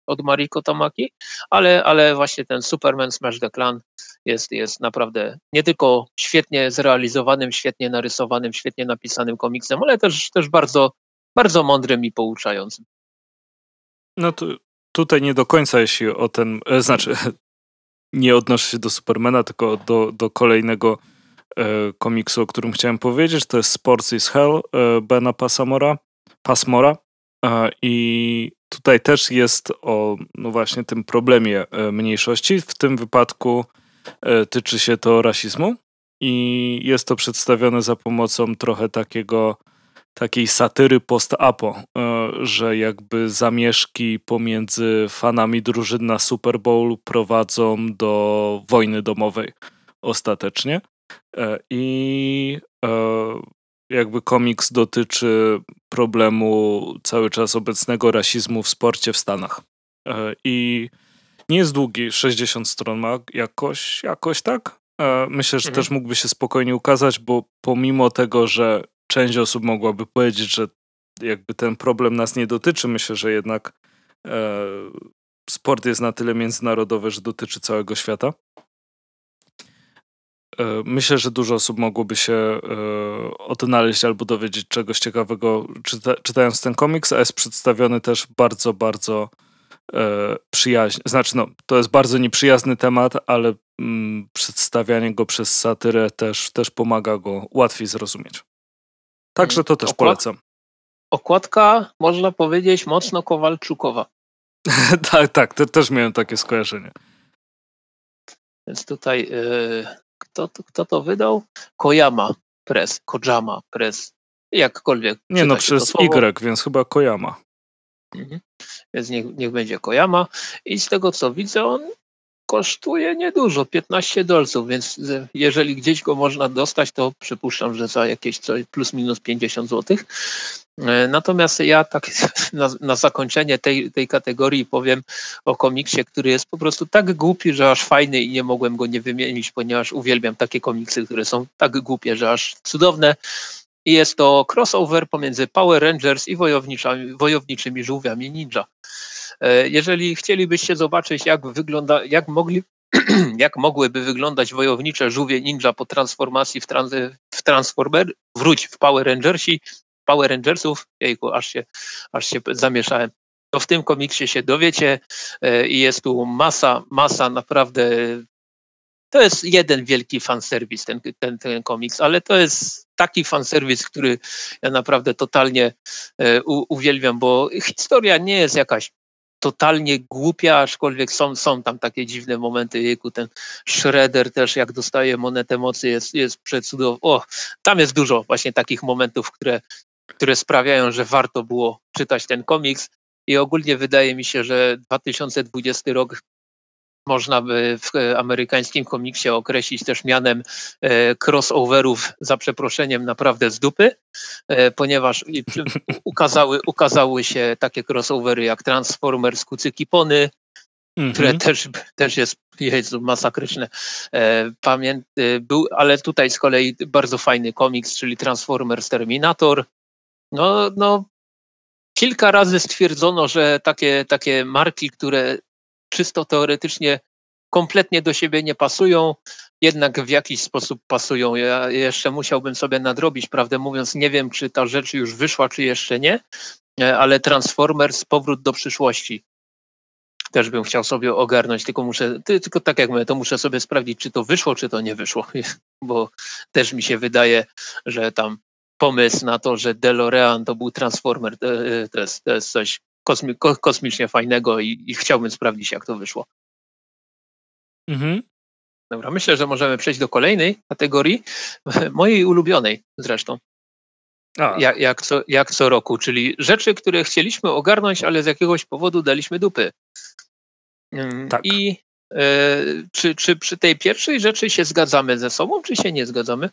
od Mariko Tamaki, ale, ale właśnie ten Superman Smash the Clan jest, jest naprawdę nie tylko świetnie zrealizowanym, świetnie narysowanym, świetnie napisanym komiksem, ale też, też bardzo, bardzo mądrym i pouczającym. No to tutaj nie do końca, jeśli o ten, e, znaczy nie odnoszę się do Supermana, tylko do, do kolejnego e, komiksu, o którym chciałem powiedzieć. To jest Sports is Hell e, Bena Passamora, Pasmora. E, I tutaj też jest o no właśnie tym problemie e, mniejszości. W tym wypadku e, tyczy się to rasizmu i jest to przedstawione za pomocą trochę takiego takiej satyry post-apo, e, że jakby zamieszki pomiędzy fanami drużyn na Super Bowl prowadzą do wojny domowej ostatecznie. E, I e, jakby komiks dotyczy problemu cały czas obecnego rasizmu w sporcie w Stanach. I nie jest długi, 60 stron ma jakoś, jakoś tak. Myślę, że mhm. też mógłby się spokojnie ukazać, bo pomimo tego, że część osób mogłaby powiedzieć, że jakby ten problem nas nie dotyczy. Myślę, że jednak e, sport jest na tyle międzynarodowy, że dotyczy całego świata. E, myślę, że dużo osób mogłoby się e, odnaleźć albo dowiedzieć czegoś ciekawego czyta, czytając ten komiks, a jest przedstawiony też bardzo, bardzo e, przyjaźnie. Znaczy, no, to jest bardzo nieprzyjazny temat, ale mm, przedstawianie go przez satyrę też, też pomaga go łatwiej zrozumieć. Także to też Okład... polecam. Okładka, można powiedzieć, mocno Kowalczukowa. tak, tak, to też miałem takie skojarzenie. Więc tutaj yy, kto, kto to wydał? Kojama Press, Kojama Press, jakkolwiek. Nie no, przez Y, więc chyba Kojama. Mhm. Więc niech, niech będzie Kojama. I z tego co widzę, on kosztuje niedużo, 15 dolców, więc jeżeli gdzieś go można dostać, to przypuszczam, że za jakieś plus minus 50 zł. E, natomiast ja tak na, na, zakończenie tej, tej kategorii powiem o komiksie, który jest po prostu tak głupi, że aż fajny i nie mogłem go nie wymienić, ponieważ uwielbiam takie komiksy, które są tak głupie, że aż cudowne. I jest to crossover pomiędzy Power Rangers i wojowniczymi żółwiami ninja. E, jeżeli chcielibyście zobaczyć, jak wygląda, jak mogli, jak mogłyby wyglądać wojownicze żółwie ninja po transformacji w, trans, w Transformer, wróć w Power Rangersi, Power Rangersów, jejku, aż się, aż się zamieszałem. To w tym komiksie się dowiecie e, i jest tu masa, masa naprawdę to jest jeden wielki fanserwis, ten, ten, ten komiks, ale to jest taki fanserwis, który ja naprawdę totalnie e, u, uwielbiam, bo historia nie jest jakaś totalnie głupia, aczkolwiek są, są tam takie dziwne momenty. Jejku, ten Shredder też jak dostaje monetę mocy jest, jest przecudowny. O, tam jest dużo właśnie takich momentów, które, które sprawiają, że warto było czytać ten komiks. I ogólnie wydaje mi się, że 2020 rok można by w e, amerykańskim komiksie określić też mianem e, crossoverów za przeproszeniem naprawdę z dupy, e, ponieważ ukazały, ukazały się takie crossovery jak Transformers Kucyki Pony, -hmm. które też, też jest Jezu, masakryczne. Pamięt, był, ale tutaj z kolei bardzo fajny komiks, czyli Transformers Terminator. No, no, kilka razy stwierdzono, że takie, takie marki, które czysto teoretycznie kompletnie do siebie nie pasują, jednak w jakiś sposób pasują. Ja jeszcze musiałbym sobie nadrobić, prawdę mówiąc, nie wiem, czy ta rzecz już wyszła, czy jeszcze nie, e, ale Transformers Powrót do przyszłości. Też bym chciał sobie ogarnąć, tylko muszę, tylko tak jak mówię, to muszę sobie sprawdzić, czy to wyszło, czy to nie wyszło, bo też mi się wydaje, że tam pomysł na to, że DeLorean to był Transformer, e, to jest, to jest coś kosmi kosmicznie fajnego i, i chciałbym sprawdzić, jak to wyszło. Mhm. Dobra, myślę, że możemy przejść do kolejnej kategorii, mojej ulubionej zresztą. Jak, jak, co, jak co roku, czyli rzeczy, które chcieliśmy ogarnąć, ale z jakiegoś powodu daliśmy dupy. Mm, tak. I e, czy, czy przy tej pierwszej rzeczy się zgadzamy ze sobą, czy się nie zgadzamy?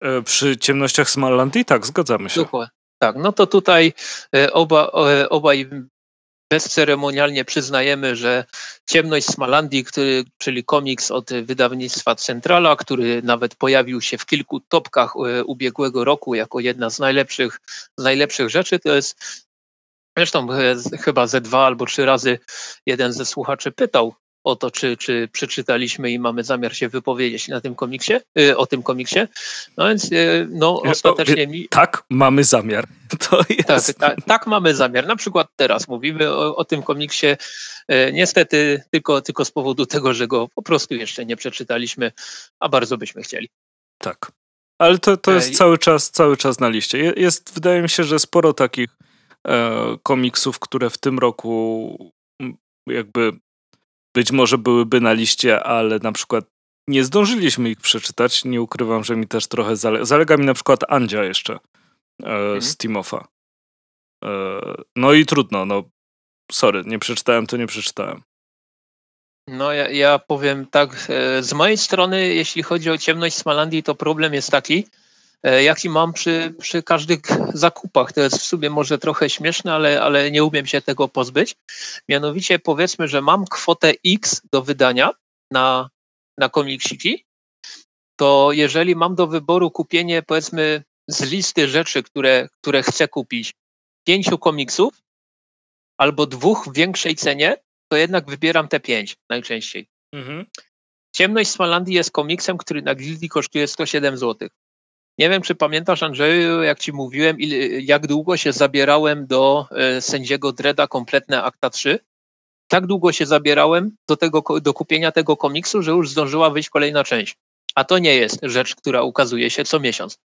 E, przy ciemnościach Smallandii tak, zgadzamy się. Dokładnie. Tak, no to tutaj e, oba, e, obaj bezceremonialnie przyznajemy, że Ciemność Smalandii, który, czyli komiks od wydawnictwa Centrala, który nawet pojawił się w kilku topkach ubiegłego roku jako jedna z najlepszych, z najlepszych rzeczy, to jest Zresztą chyba ze dwa albo trzy razy jeden ze słuchaczy pytał o to, czy, czy przeczytaliśmy i mamy zamiar się wypowiedzieć na tym komiksie, y, o tym komiksie. No więc y, no, ostatecznie mi... Tak, mamy zamiar. To jest... tak, tak, tak, mamy zamiar. Na przykład teraz mówimy o, o tym komiksie. Y, niestety tylko, tylko z powodu tego, że go po prostu jeszcze nie przeczytaliśmy, a bardzo byśmy chcieli. Tak. Ale to, to jest cały czas, cały czas na liście. Jest, wydaje mi się, że sporo takich e, komiksów, które w tym roku jakby być może byłyby na liście, ale na przykład nie zdążyliśmy ich przeczytać. Nie ukrywam, że mi też trochę zale zalega mi na przykład Andzia jeszcze e, mhm. z Timofa. E, no i trudno, no sorry, nie przeczytałem, to nie przeczytałem. No ja, ja powiem tak, e, z mojej strony, jeśli chodzi o ciemność Smalandii, to problem jest taki, jaki mam przy, przy każdych zakupach. To jest w sumie może trochę śmieszne, ale, ale nie umiem się tego pozbyć. Mianowicie powiedzmy, że mam kwotę X do wydania na, na komiksiki, to jeżeli mam do wyboru kupienie powiedzmy z listy rzeczy, które, które chcę kupić, pięciu komiksów albo dwóch w większej cenie, to jednak wybieram te pięć najczęściej. Mhm. Ciemność Smalandii jest komiksem, który na Gildii kosztuje 107 zł. Nie wiem, czy pamiętasz, Andrzeju, jak ci mówiłem, jak długo się zabierałem do e, sędziego Dreda kompletne akta 3. Tak długo się zabierałem do, tego, do kupienia tego komiksu, że już zdążyła wyjść kolejna część. A to nie jest rzecz, która ukazuje się co miesiąc.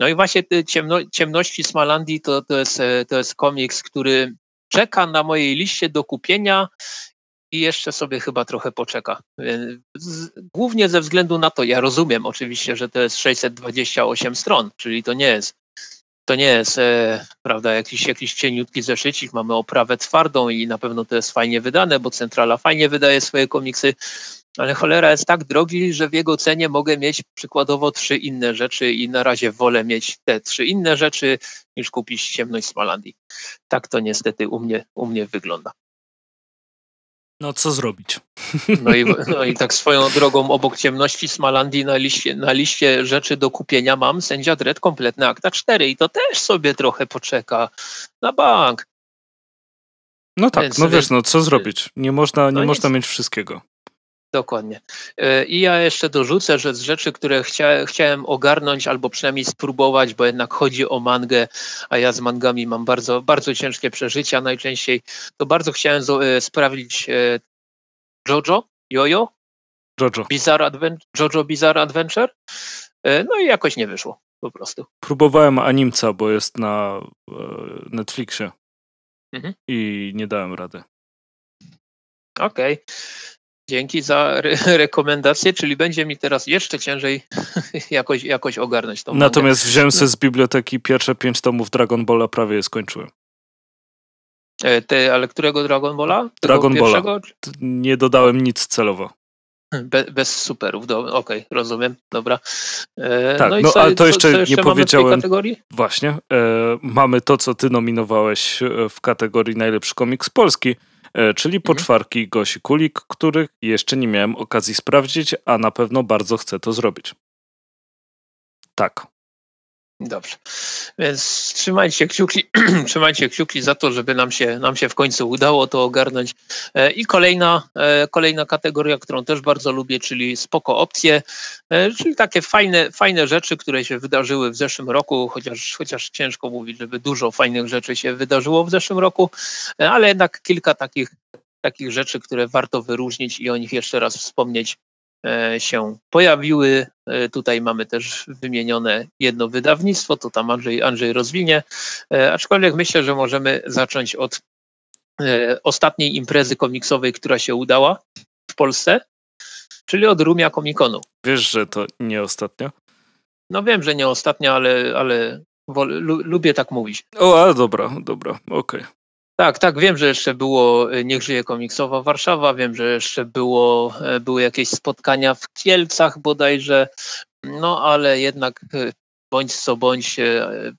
No i właśnie ciemno, Ciemności Smalandii to, to, jest, e, to jest komiks, który czeka na mojej liście do kupienia i jeszcze sobie chyba trochę poczeka. Głównie ze względu na to, ja rozumiem oczywiście, że to jest 628 stron, czyli to nie jest to nie jest, e, prawda, jakiś, jakiś cieniutki zeszycik, mamy oprawę twardą i na pewno to jest fajnie wydane, bo Centrala fajnie wydaje swoje komiksy, ale cholera jest tak drogi, że w jego cenie mogę mieć przykładowo trzy inne rzeczy i na razie wolę mieć te trzy inne rzeczy niż kupić ciemność Smalandii. Tak to niestety u mnie, u mnie wygląda. No co zrobić? No i, no i tak swoją drogą obok ciemności Smalandii na liście, na liście rzeczy do kupienia mam sędzia Dredd kompletne akta 4 i to też sobie trochę poczeka na bank. No tak, więc, no wiesz, no co zrobić? Nie można, nie no można mieć wszystkiego. Dokładnie. E, I ja jeszcze dorzucę, że z rzeczy, które chcia, chciałem ogarnąć albo przynajmniej spróbować, bo jednak chodzi o mangę, a ja z mangami mam bardzo, bardzo ciężkie przeżycia najczęściej, to bardzo chciałem e, sprawdzić e, Jojo, Jojo, Jojo. Bizarre Adventure, Jojo Bizarre Adventure. No i jakoś nie wyszło po prostu. Próbowałem animca, bo jest na Netflixie mhm. i nie dałem rady. Okej. Okay. Dzięki za re rekomendację, czyli będzie mi teraz jeszcze ciężej jakoś, jakoś ogarnąć to. Natomiast wziąłem sobie z biblioteki pierwsze pięć tomów Dragon Balla, prawie je skończyłem. E, te, ale którego Dragon Balla? Dragon Balla. Nie dodałem nic celowo. Be, bez superów, okej, okay, rozumiem, dobra. E, tak, no, no co, ale to jeszcze, co, co jeszcze nie powiedziałem. Właśnie, e, mamy to, co ty nominowałeś e, w kategorii najlepszy komiks polski. E, czyli mhm. poczwarki Gosi Kulik, których jeszcze nie miałem okazji sprawdzić, a na pewno bardzo chcę to zrobić. Tak. Dobrze. Więc trzymajcie kciuki, trzymajcie kciuki za to, żeby nam się, nam się w końcu udało to ogarnąć. E, I kolejna, e, kolejna kategoria, którą też bardzo lubię, czyli spoko opcje, e, czyli takie fajne, fajne rzeczy, które się wydarzyły w zeszłym roku, chociaż, chociaż ciężko mówić, żeby dużo fajnych rzeczy się wydarzyło w zeszłym roku, ale jednak kilka takich, takich rzeczy, które warto wyróżnić i o nich jeszcze raz wspomnieć się pojawiły. E, tutaj mamy też wymienione jedno wydawnictwo, to tam Andrzej, Andrzej rozwinie, e, aczkolwiek myślę, że możemy zacząć od ostatniej imprezy komiksowej, która się udała w Polsce, czyli od Rumia Komikonu. Wiesz, że to nie ostatnio? No wiem, że nie ostatnio, ale, ale lubię tak mówić. O, ale dobra, dobra, okej. Okay. Tak, tak, wiem, że jeszcze było e, Niech żyje komiksowa Warszawa, wiem, że jeszcze było, e, były jakieś spotkania w Kielcach bodajże, no ale jednak e, bądź co bądź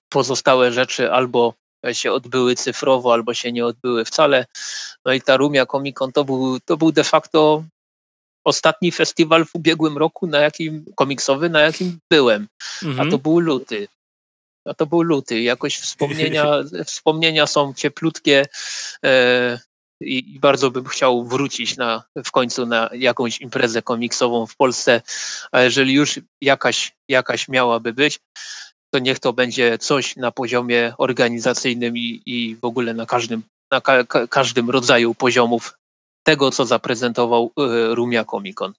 pozostałe rzeczy albo się odbyły cyfrowo, albo się nie odbyły wcale. No i ta Rumia Comic Con to był, to był de facto ostatni festiwal w ubiegłym roku, na jakim komiksowy, na jakim byłem. Mhm. A to był luty. A to był luty. Jakoś wspomnienia, wspomnienia są cieplutkie. E, i, bardzo bym chciał wrócić na, w końcu na jakąś imprezę komiksową w Polsce, a jeżeli już jakaś, jakaś miałaby być, to niech to będzie coś na poziomie organizacyjnym i, i w ogóle na każdym, na ka każdym rodzaju poziomów tego, co zaprezentował y, Rumia Comic Con.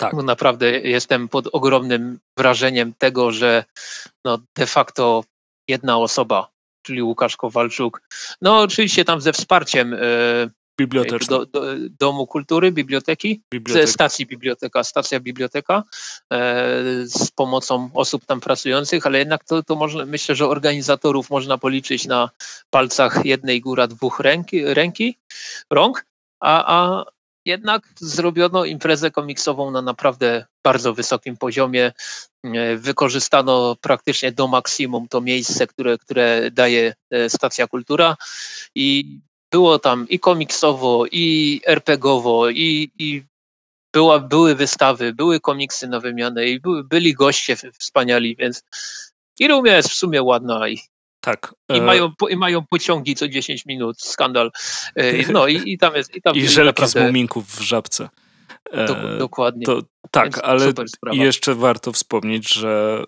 Tak. No naprawdę jestem pod ogromnym wrażeniem tego, że no de facto jedna osoba, czyli Łukasz Kowalczuk, no oczywiście tam ze wsparciem Biblioteczna. Do, do, Domu Kultury, Biblioteki, Biblioteka. stacji Biblioteka, stacja Biblioteka e, z pomocą osób tam pracujących, ale jednak to, to można, myślę, że organizatorów można policzyć na palcach jednej góra dwóch ręki, ręki rąk, a, a jednak zrobiono imprezę komiksową na naprawdę bardzo wysokim poziomie. E, wykorzystano praktycznie do maksimum to miejsce, które, które daje e, stacja kultura i było tam i komiksowo, i RPGowo, i, i była, były wystawy, były komiksy na wymianę i były, byli goście wspaniali, więc i Rumia jest w sumie ładna i, tak. I, e... mają, I mają pociągi co 10 minut, skandal. E, no i, i tam jest. I, tam I żelki naprawdę... z muminków w żabce. E, dokładnie. To, tak, ale jeszcze warto wspomnieć, że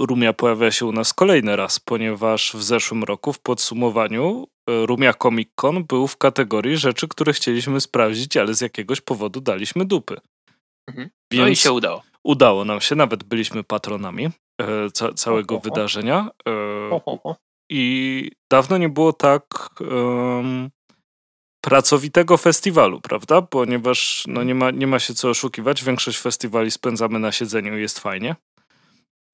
Rumia pojawia się u nas kolejny raz, ponieważ w zeszłym roku w podsumowaniu Rumia Comic Con był w kategorii rzeczy, które chcieliśmy sprawdzić, ale z jakiegoś powodu daliśmy dupy. Mhm. Więc no i się udało. Udało nam się, nawet byliśmy patronami ca całego ho, ho, ho. wydarzenia. E, I dawno nie było tak pracowitego festiwalu, prawda? Ponieważ no, nie, ma, nie ma się co oszukiwać, większość festiwali spędzamy na siedzeniu i jest fajnie.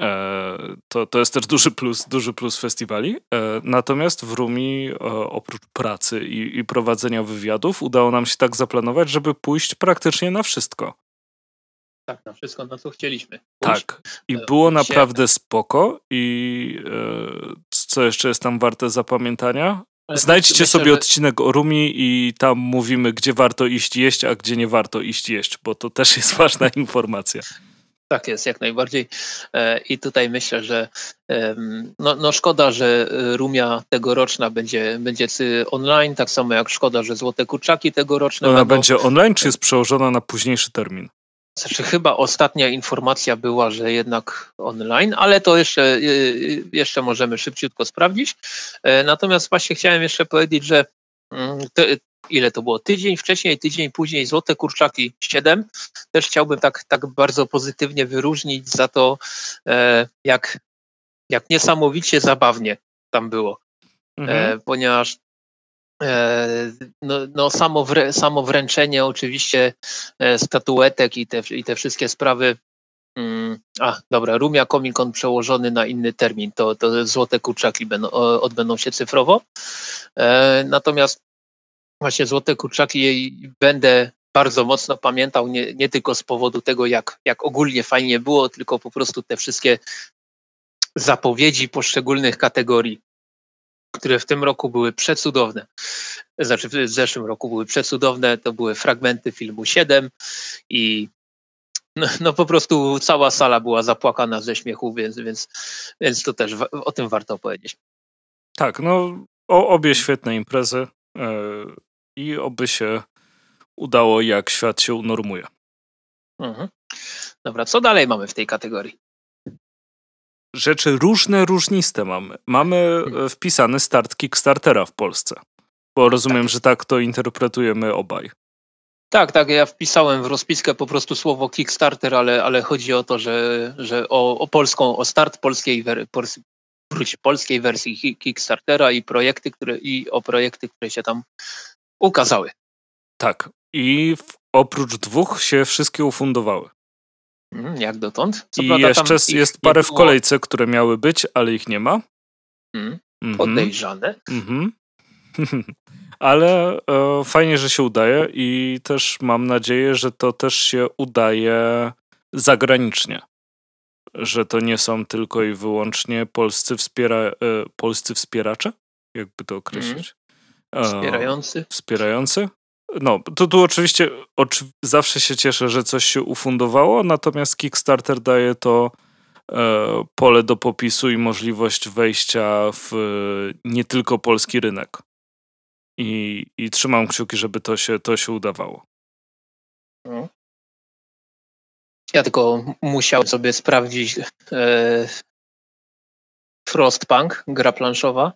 E, to, to jest też duży plus, duży plus festiwali. E, natomiast w Rumi e, oprócz pracy i, i prowadzenia wywiadów udało nam się tak zaplanować, żeby pójść praktycznie na wszystko. Tak, na wszystko, na co chcieliśmy. Pójść. Tak. I e, było naprawdę spoko. I e, co jeszcze jest tam warte zapamiętania? Znajdźcie myślę, sobie odcinek o Rumi i tam mówimy, gdzie warto iść jeść, a gdzie nie warto iść jeść, bo to też jest ważna informacja. Tak jest, jak najbardziej. E, I tutaj myślę, że no, no szkoda, że Rumia tegoroczna będzie, będzie online, tak samo jak szkoda, że Złote Kurczaki tegoroczne Ona będą... będzie online, czy jest przełożona na późniejszy termin? Znaczy chyba ostatnia informacja była, że jednak online, ale to jeszcze, y, y, jeszcze możemy szybciutko sprawdzić. E, natomiast właśnie chciałem jeszcze powiedzieć, że mm, ile to było? Tydzień wcześniej, tydzień później Złote Kurczaki 7. Też chciałbym tak, tak bardzo pozytywnie wyróżnić za to, e, jak, jak niesamowicie zabawnie tam było. E, mhm. Ponieważ no, no samo, wrę, samo wręczenie oczywiście e, statuetek i te, i te wszystkie sprawy. Mm, a, dobra, Rumia Comic Con przełożony na inny termin, to, to złote kurczaki będą, odbędą się cyfrowo. E, natomiast właśnie złote kurczaki będę bardzo mocno pamiętał, nie, nie tylko z powodu tego, jak, jak ogólnie fajnie było, tylko po prostu te wszystkie zapowiedzi poszczególnych kategorii które w tym roku były przecudowne. Znaczy w zeszłym roku były przecudowne, to były fragmenty filmu 7 i no, no, po prostu cała sala była zapłakana ze śmiechu, więc, więc, więc to też o tym warto powiedzieć. Tak, no o, obie świetne imprezy yy, i oby się udało, jak świat się unormuje. Mhm. Dobra, co dalej mamy w tej kategorii? Rzeczy różne, różniste mamy. Mamy hmm. wpisany start Kickstartera w Polsce. Bo rozumiem, tak. że tak to interpretujemy obaj. Tak, tak. Ja wpisałem w rozpiskę po prostu słowo Kickstarter, ale, ale chodzi o to, że, że o, o polską, o start polskiej, polskiej wersji Kickstartera i projekty, które, i o projekty, które się tam ukazały. Tak. I w oprócz dwóch się wszystkie ufundowały. Mm, jak dotąd? Co I jeszcze jest parę w kolejce, które miały być, ale ich nie ma. Hmm. Podejrzane. Mhm. ale e, fajnie, że się udaje i też mam nadzieję, że to też się udaje zagranicznie. Że to nie są tylko i wyłącznie polscy, wspiera, e, polscy wspieracze? Jakby to określić? Mm. Wspierający. E, wspierający? No, to tu oczywiście oczy, zawsze się cieszę, że coś się ufundowało, natomiast Kickstarter daje to e, pole do popisu i możliwość wejścia w e, nie tylko polski rynek. I, I trzymam kciuki, żeby to się, to się udawało. No. Ja tylko musiałem sobie sprawdzić e, Frostpunk, gra planszowa.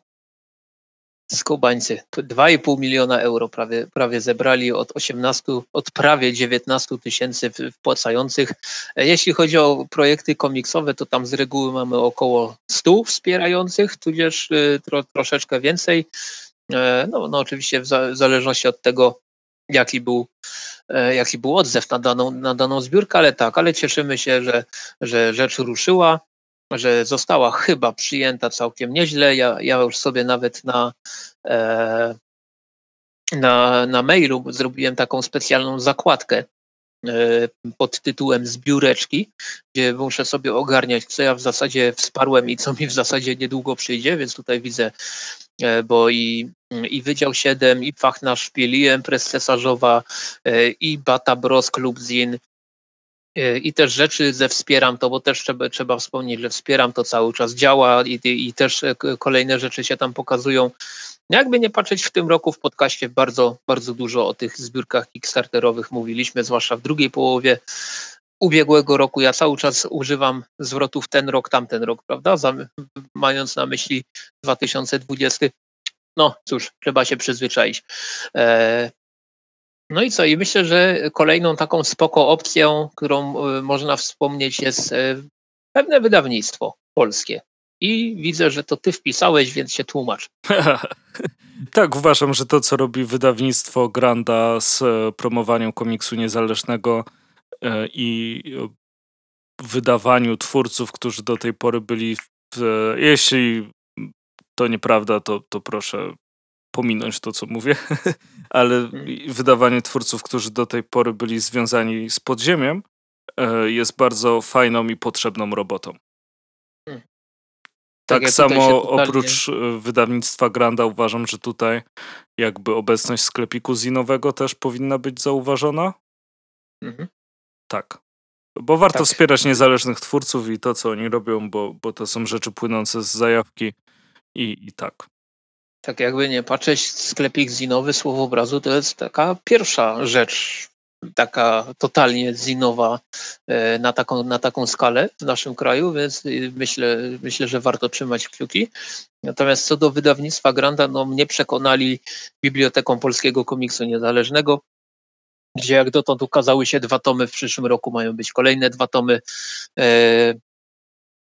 Skubańcy 2,5 miliona euro prawie, prawie zebrali od 18, od prawie 19 tysięcy wpłacających. Jeśli chodzi o projekty komiksowe, to tam z reguły mamy około 100 wspierających, tudzież y, tro, troszeczkę więcej. E, no, no oczywiście w, za, w zależności od tego, jaki był, e, jaki był odzew na daną, na daną zbiórkę, ale tak, ale cieszymy się, że, że rzecz ruszyła że została chyba przyjęta całkiem nieźle. Ja, ja już sobie nawet na, e, na, na mailu zrobiłem taką specjalną zakładkę e, pod tytułem zbióreczki, gdzie muszę sobie ogarniać, co ja w zasadzie wsparłem i co mi w zasadzie niedługo przyjdzie, więc tutaj widzę, e, bo i, i Wydział 7, i Fach na Szpieli, Empres Cesarzowa, e, i Bata Bros Klub Zin, i też rzeczy ze wspieram to, bo też trzeba, trzeba wspomnieć, że wspieram to cały czas działa i, i, też e, kolejne rzeczy się tam pokazują. Jakby nie patrzeć w tym roku w podcaście bardzo, bardzo dużo o tych zbiórkach kickstarterowych mówiliśmy, zwłaszcza w drugiej połowie ubiegłego roku. Ja cały czas używam zwrotów ten rok, tamten rok, prawda? mając na myśli 2020. No cóż, trzeba się przyzwyczaić. No i co? I myślę, że kolejną taką spoko opcją, którą e, można wspomnieć, jest e, pewne wydawnictwo polskie. I widzę, że to ty wpisałeś, więc się tłumacz. tak, uważam, że to, co robi wydawnictwo Granda z e, promowaniem komiksu niezależnego i wydawaniu twórców, którzy do tej pory byli. W, jeśli to nieprawda, to, to proszę pominąć to, co mówię, ale mhm. wydawanie twórców, którzy do tej pory byli związani z podziemiem, e, jest bardzo fajną i potrzebną robotą. Hmm. Tak, tak ja samo totalnie... oprócz e, wydawnictwa Granda uważam, że tutaj jakby obecność sklepiku zinowego też powinna być zauważona. Mhm. Tak. Bo warto tak. wspierać niezależnych twórców i to, co oni robią, bo, bo to są rzeczy płynące z zajawki i, i tak tak jakby nie patrzeć, sklepik zinowy Słowobrazu to jest taka pierwsza rzecz, taka totalnie zinowa e, na taką, na taką skalę w naszym kraju, więc myślę, myślę, że warto trzymać kciuki. Natomiast co do wydawnictwa Granda, no mnie przekonali Biblioteką Polskiego Komiksu Niezależnego, gdzie jak dotąd ukazały się dwa tomy, w przyszłym roku mają być kolejne dwa tomy.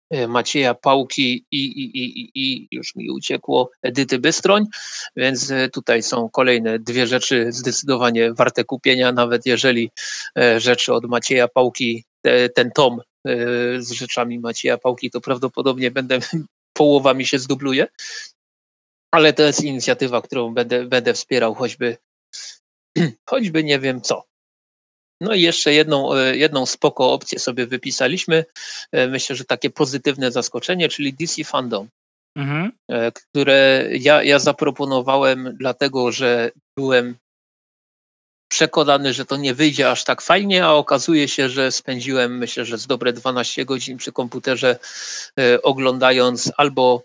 E, Macieja Pałki i, i, i, i już mi uciekło Edyty Bystroń, więc e, tutaj są kolejne dwie rzeczy zdecydowanie warte kupienia, nawet jeżeli e, rzeczy od Macieja Pałki, te, ten tom z rzeczami Macieja Pałki, to prawdopodobnie będę, połowa mi się zdubluje, ale to jest inicjatywa, którą będę, będę wspierał choćby, choćby nie wiem co. No i jeszcze jedną, e, jedną spoko opcję sobie wypisaliśmy. E, myślę, że takie pozytywne zaskoczenie, czyli DC Fandom, mhm. E, które ja, ja zaproponowałem, dlatego że byłem przekonany, że to nie wyjdzie aż tak fajnie, a okazuje się, że spędziłem myślę, że z dobre 12 godzin przy komputerze oglądając albo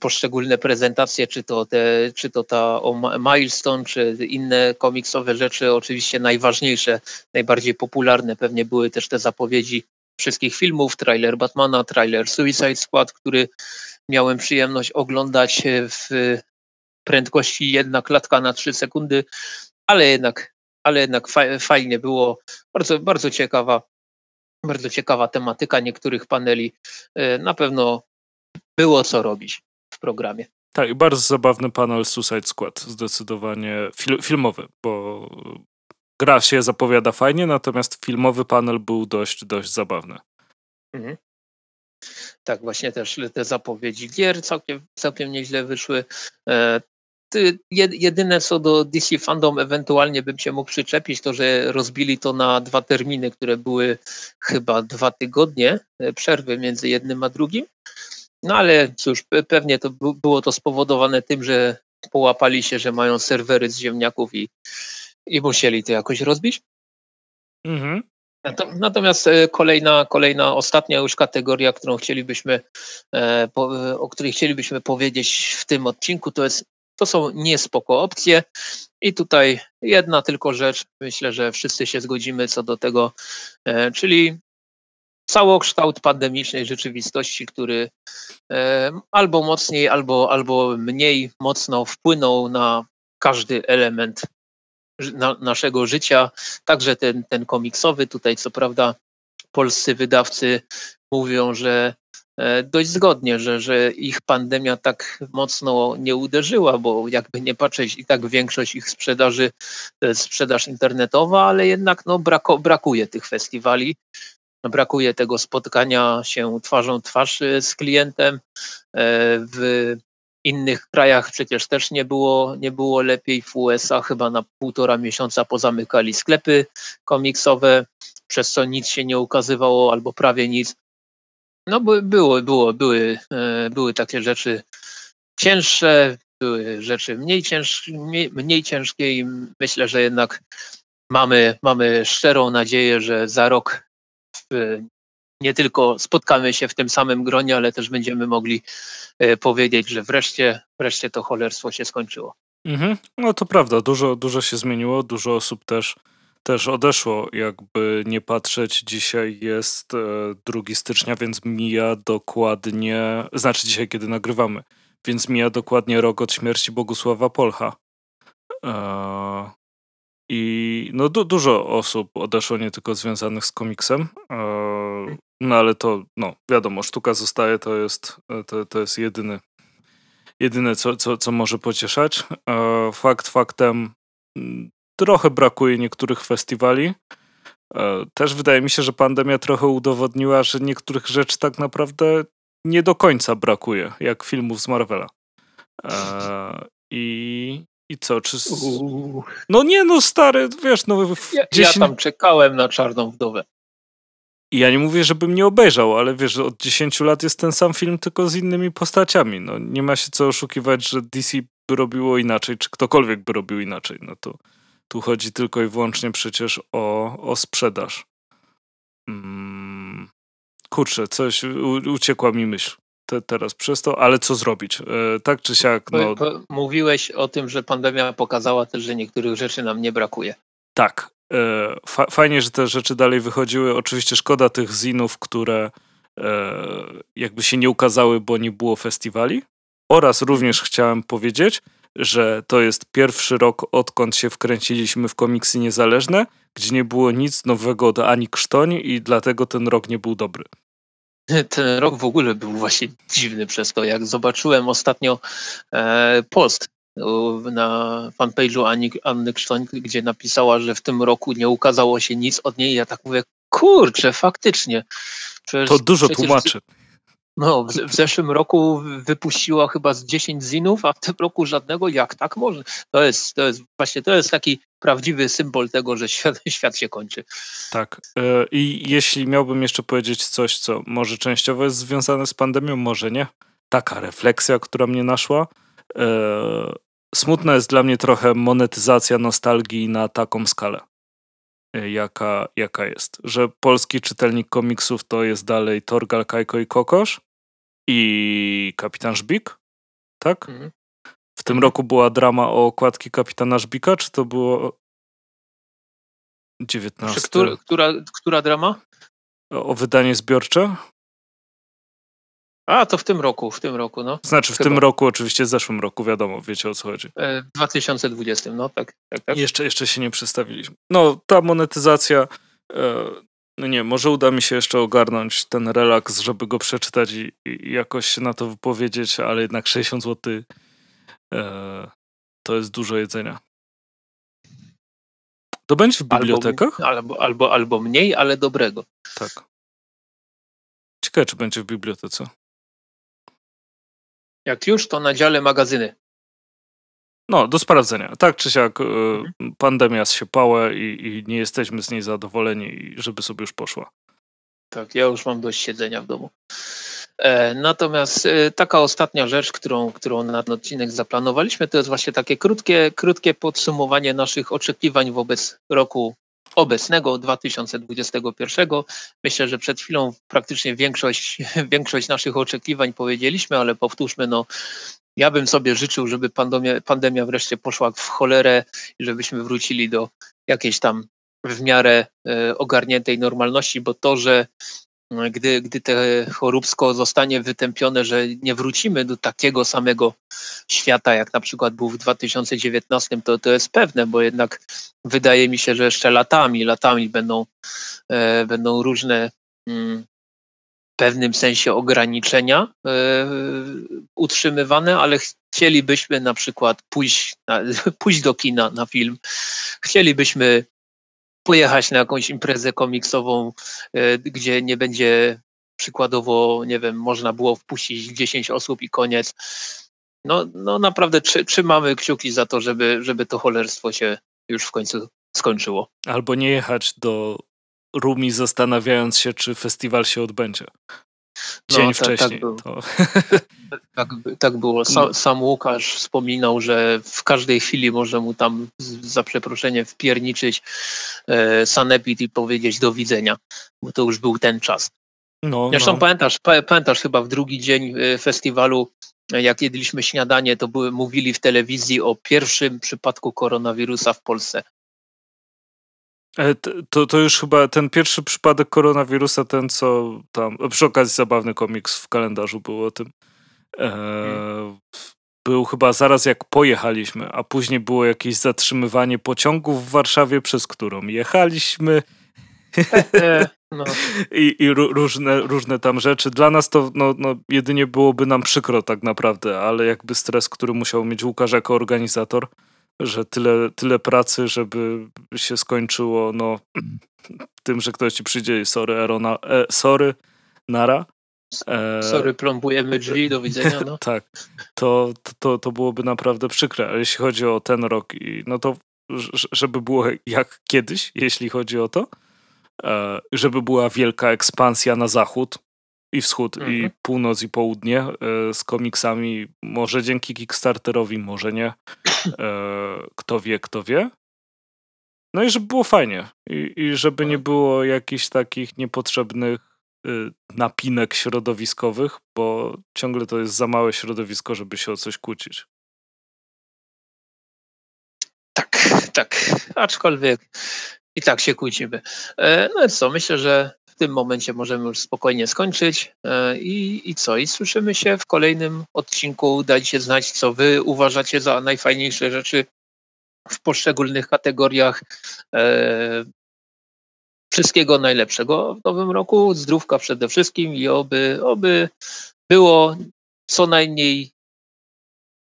poszczególne prezentacje, czy to, te, czy to ta o Milestone, czy inne komiksowe rzeczy, oczywiście najważniejsze, najbardziej popularne pewnie były też te zapowiedzi wszystkich filmów, trailer Batmana, trailer Suicide Squad, który miałem przyjemność oglądać w prędkości jedna klatka na trzy sekundy, ale jednak, ale jednak fajnie było, bardzo, bardzo ciekawa, bardzo ciekawa tematyka niektórych paneli. E, na pewno było co robić w programie. Tak, i bardzo zabawny panel Suicide Squad, zdecydowanie fil filmowy, bo gra się zapowiada fajnie, natomiast filmowy panel był dość, dość zabawny. Mhm. Tak, właśnie też te zapowiedzi gier całkiem, całkiem nieźle wyszły. E, jedyne co do DC Fandom ewentualnie bym się mógł przyczepić, to że rozbili to na dwa terminy, które były chyba dwa tygodnie e, przerwy między jednym a drugim. No ale cóż, pewnie to było to spowodowane tym, że połapali się, że mają serwery z ziemniaków i, i musieli to jakoś rozbić. Mhm. Natomiast e, kolejna, kolejna, ostatnia już kategoria, którą chcielibyśmy, e, o której chcielibyśmy powiedzieć w tym odcinku, to jest to są niespoko opcje. I tutaj jedna tylko rzecz, myślę, że wszyscy się zgodzimy co do tego, e, czyli całokształt pandemicznej rzeczywistości, który albo mocniej, albo, albo mniej mocno wpłynął na każdy element na, naszego życia, także ten, ten komiksowy. Tutaj, co prawda, polscy wydawcy mówią, że e, dość zgodnie, że, że ich pandemia tak mocno nie uderzyła, bo jakby nie patrzeć, i tak większość ich sprzedaży to jest sprzedaż internetowa, ale jednak no, brako, brakuje tych festiwali. Brakuje tego spotkania się twarzą twarz e, z klientem. E, w innych krajach przecież też nie było, nie było lepiej. W USA chyba na półtora miesiąca pozamykali sklepy komiksowe, przez co nic się nie ukazywało albo prawie nic. No było, było, były, e, były takie rzeczy cięższe, były rzeczy mniej, ciężkie, mniej, mniej ciężkie i myślę, że jednak mamy, mamy szczerą nadzieję, że za rok nie tylko spotkamy się w tym samym gronie, ale też będziemy mogli e, powiedzieć, że wreszcie, wreszcie to cholerstwo się skończyło. Mhm. No to prawda, dużo, dużo się zmieniło, dużo osób też, też odeszło. Jakby nie patrzeć, dzisiaj jest 2 e, stycznia, więc mija dokładnie, znaczy dzisiaj, kiedy nagrywamy, więc mija dokładnie rok od śmierci Bogusława Polcha. E, I no, du dużo osób odeszło nie tylko związanych z komiksem. No ale to, no wiadomo, sztuka zostaje, to jest, to, to jest jedyny, jedyne, co, co, co może pocieszać. E, fakt faktem, trochę brakuje niektórych festiwali. E, też wydaje mi się, że pandemia trochę udowodniła, że niektórych rzeczy tak naprawdę nie do końca brakuje, jak filmów z Marvela. E, I, i co, czy... No nie, no stary, wiesz, no... Ja, 10... ja tam czekałem na Czarną Wdowę. I ja nie mówię, żebym nie obejrzał, ale wiesz, od 10 lat jest ten sam film, tylko z innymi postaciami. No, nie ma się co oszukiwać, że DC by robiło inaczej, czy ktokolwiek by robił inaczej. No to tu chodzi tylko i wyłącznie przecież o, o sprzedaż. Hmm. Kurczę, coś u, uciekła mi myśl te, teraz przez to, ale co zrobić? E, tak czy siak. No... Mówiłeś o tym, że pandemia pokazała też, że niektórych rzeczy nam nie brakuje. Tak, E, fajnie, że te rzeczy dalej wychodziły. Oczywiście szkoda tych zinów, które e, jakby się nie ukazały, bo nie było festiwali. Oraz również chciałem powiedzieć, że to jest pierwszy rok, odkąd się wkręciliśmy w komiksy niezależne, gdzie nie było nic nowego od Ani Krztoń i dlatego ten rok nie był dobry. Ten rok w ogóle był właśnie dziwny przez to. Jak zobaczyłem ostatnio e, post na fanpage'u Ani, Anny Krztoń, gdzie napisała, że w tym roku nie ukazało się nic od niej. Ja tak mówię, kurczę, faktycznie. Przecież, to dużo tłumaczy. No, w, w, zeszłym roku wypuściła chyba z 10 zinów, a w tym roku żadnego. Jak tak może? To jest, to jest właśnie to jest taki prawdziwy symbol tego, że świat, świat się kończy. Tak. E, I jeśli miałbym jeszcze powiedzieć coś, co może częściowo jest związane z pandemią, może nie. Taka refleksja, która mnie naszła E, smutna jest dla mnie trochę monetyzacja nostalgii na taką skalę, e, jaka, jaka jest. Że polski czytelnik komiksów to jest dalej Torgal, Kajko i Kokosz i Kapitan Żbik, tak? Mhm. W tym roku była drama o okładki Kapitana Żbika, czy to było 19? Która, która, która drama? O wydanie zbiorcze? A, to w tym roku, w tym roku, no. Znaczy w Chyba. tym roku, oczywiście w zeszłym roku, wiadomo, wiecie o co chodzi. E, w 2020, no tak, tak, tak. Jeszcze, jeszcze się nie przedstawiliśmy. No, ta monetyzacja, e, no nie, może uda mi się jeszcze ogarnąć ten relaks, żeby go przeczytać i, i jakoś się na to wypowiedzieć, ale jednak 60 zł e, to jest dużo jedzenia. To będzie w bibliotekach? Albo, albo, albo, mniej, ale dobrego. Tak. Ciekawe, czy będzie w bibliotece. Jak już, to na dziale magazyny. No, do sprawdzenia. Tak czy siak, e, mhm. pandemia zsiepała i, i nie jesteśmy z niej zadowoleni, żeby sobie już poszła. Tak, ja już mam dość siedzenia w domu. E, natomiast e, taka ostatnia rzecz, którą, którą na ten odcinek zaplanowaliśmy, to jest właśnie takie krótkie, krótkie podsumowanie naszych oczekiwań wobec roku obecnego 2021. Myślę, że przed chwilą praktycznie większość, większość naszych oczekiwań powiedzieliśmy, ale powtórzmy, no, ja bym sobie życzył, żeby pandemia, pandemia wreszcie poszła w cholerę i żebyśmy wrócili do jakiejś tam w miarę e, ogarniętej normalności, bo to, że gdy, gdy te choróbsko zostanie wytępione, że nie wrócimy do takiego samego świata, jak na przykład był w 2019, to to jest pewne, bo jednak wydaje mi się, że jeszcze latami, latami będą, e, będą różne mm, w pewnym sensie ograniczenia e, utrzymywane, ale chcielibyśmy na przykład pójść, na, pójść do kina na film, chcielibyśmy pojechać na jakąś imprezę komiksową, e, gdzie nie będzie przykładowo, nie wiem, można było wpuścić 10 osób i koniec. No, no naprawdę trzymamy kciuki za to, żeby, żeby to cholerstwo się już w końcu skończyło. Albo nie jechać do Rumi zastanawiając się, czy festiwal się odbędzie. Dzień no, wcześniej. Tak, było. To... tak, tak było. Sam, sam, Łukasz wspominał, że w każdej chwili może mu tam za przeproszenie wpierniczyć e, sanepid i powiedzieć do widzenia, bo to już był ten czas. No, Zresztą no. Pamiętasz, pamiętasz chyba w drugi dzień e, festiwalu, jak jedliśmy śniadanie, to były, mówili w telewizji o pierwszym przypadku koronawirusa w Polsce. E, to, to już chyba ten pierwszy przypadek koronawirusa, ten co tam, przy okazji zabawny komiks w kalendarzu był o tym. E, hmm. Był chyba zaraz jak pojechaliśmy, a później było jakieś zatrzymywanie pociągów w Warszawie, przez którą jechaliśmy. no. I, i różne, różne tam rzeczy. Dla nas to no, no, jedynie byłoby nam przykro tak naprawdę, ale jakby stres, który musiał mieć Łukasz jako organizator, że tyle, tyle pracy, żeby się skończyło no, tym, że ktoś ci przyjdzie i sorry, Erona, e, sorry, nara. E, sorry, plombujemy drzwi, do widzenia. No. tak, to, to, to byłoby naprawdę przykre. Ale jeśli chodzi o ten rok, i, no to żeby było jak kiedyś, jeśli chodzi o to, e, żeby była wielka ekspansja na zachód, i wschód, mhm. i północ, i południe e, z komiksami. Może dzięki Kickstarterowi, może nie. E, kto wie, kto wie. No i żeby było fajnie. I, i żeby nie było jakichś takich niepotrzebnych y, napinek środowiskowych, bo ciągle to jest za małe środowisko, żeby się o coś kłócić. Tak, tak. Aczkolwiek i tak się kłócimy. E, no i co, myślę, że tym momencie możemy już spokojnie skończyć e, i, i co? I słyszymy się w kolejnym odcinku. Dajcie znać, co wy uważacie za najfajniejsze rzeczy w poszczególnych kategoriach. E, wszystkiego najlepszego w nowym roku, zdrówka przede wszystkim i oby, oby było co najmniej,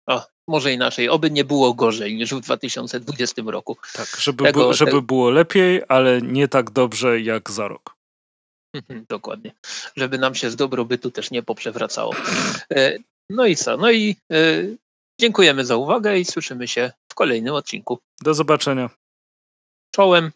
a, może inaczej, oby nie było gorzej niż w 2020 roku. Tak, żeby, tego, żeby te... było lepiej, ale nie tak dobrze jak za rok. Dokładnie. Żeby nam się z dobrobytu też nie poprzewracało. E, no i co? No i e, dziękujemy za uwagę i słyszymy się w kolejnym odcinku. Do zobaczenia. Czołem.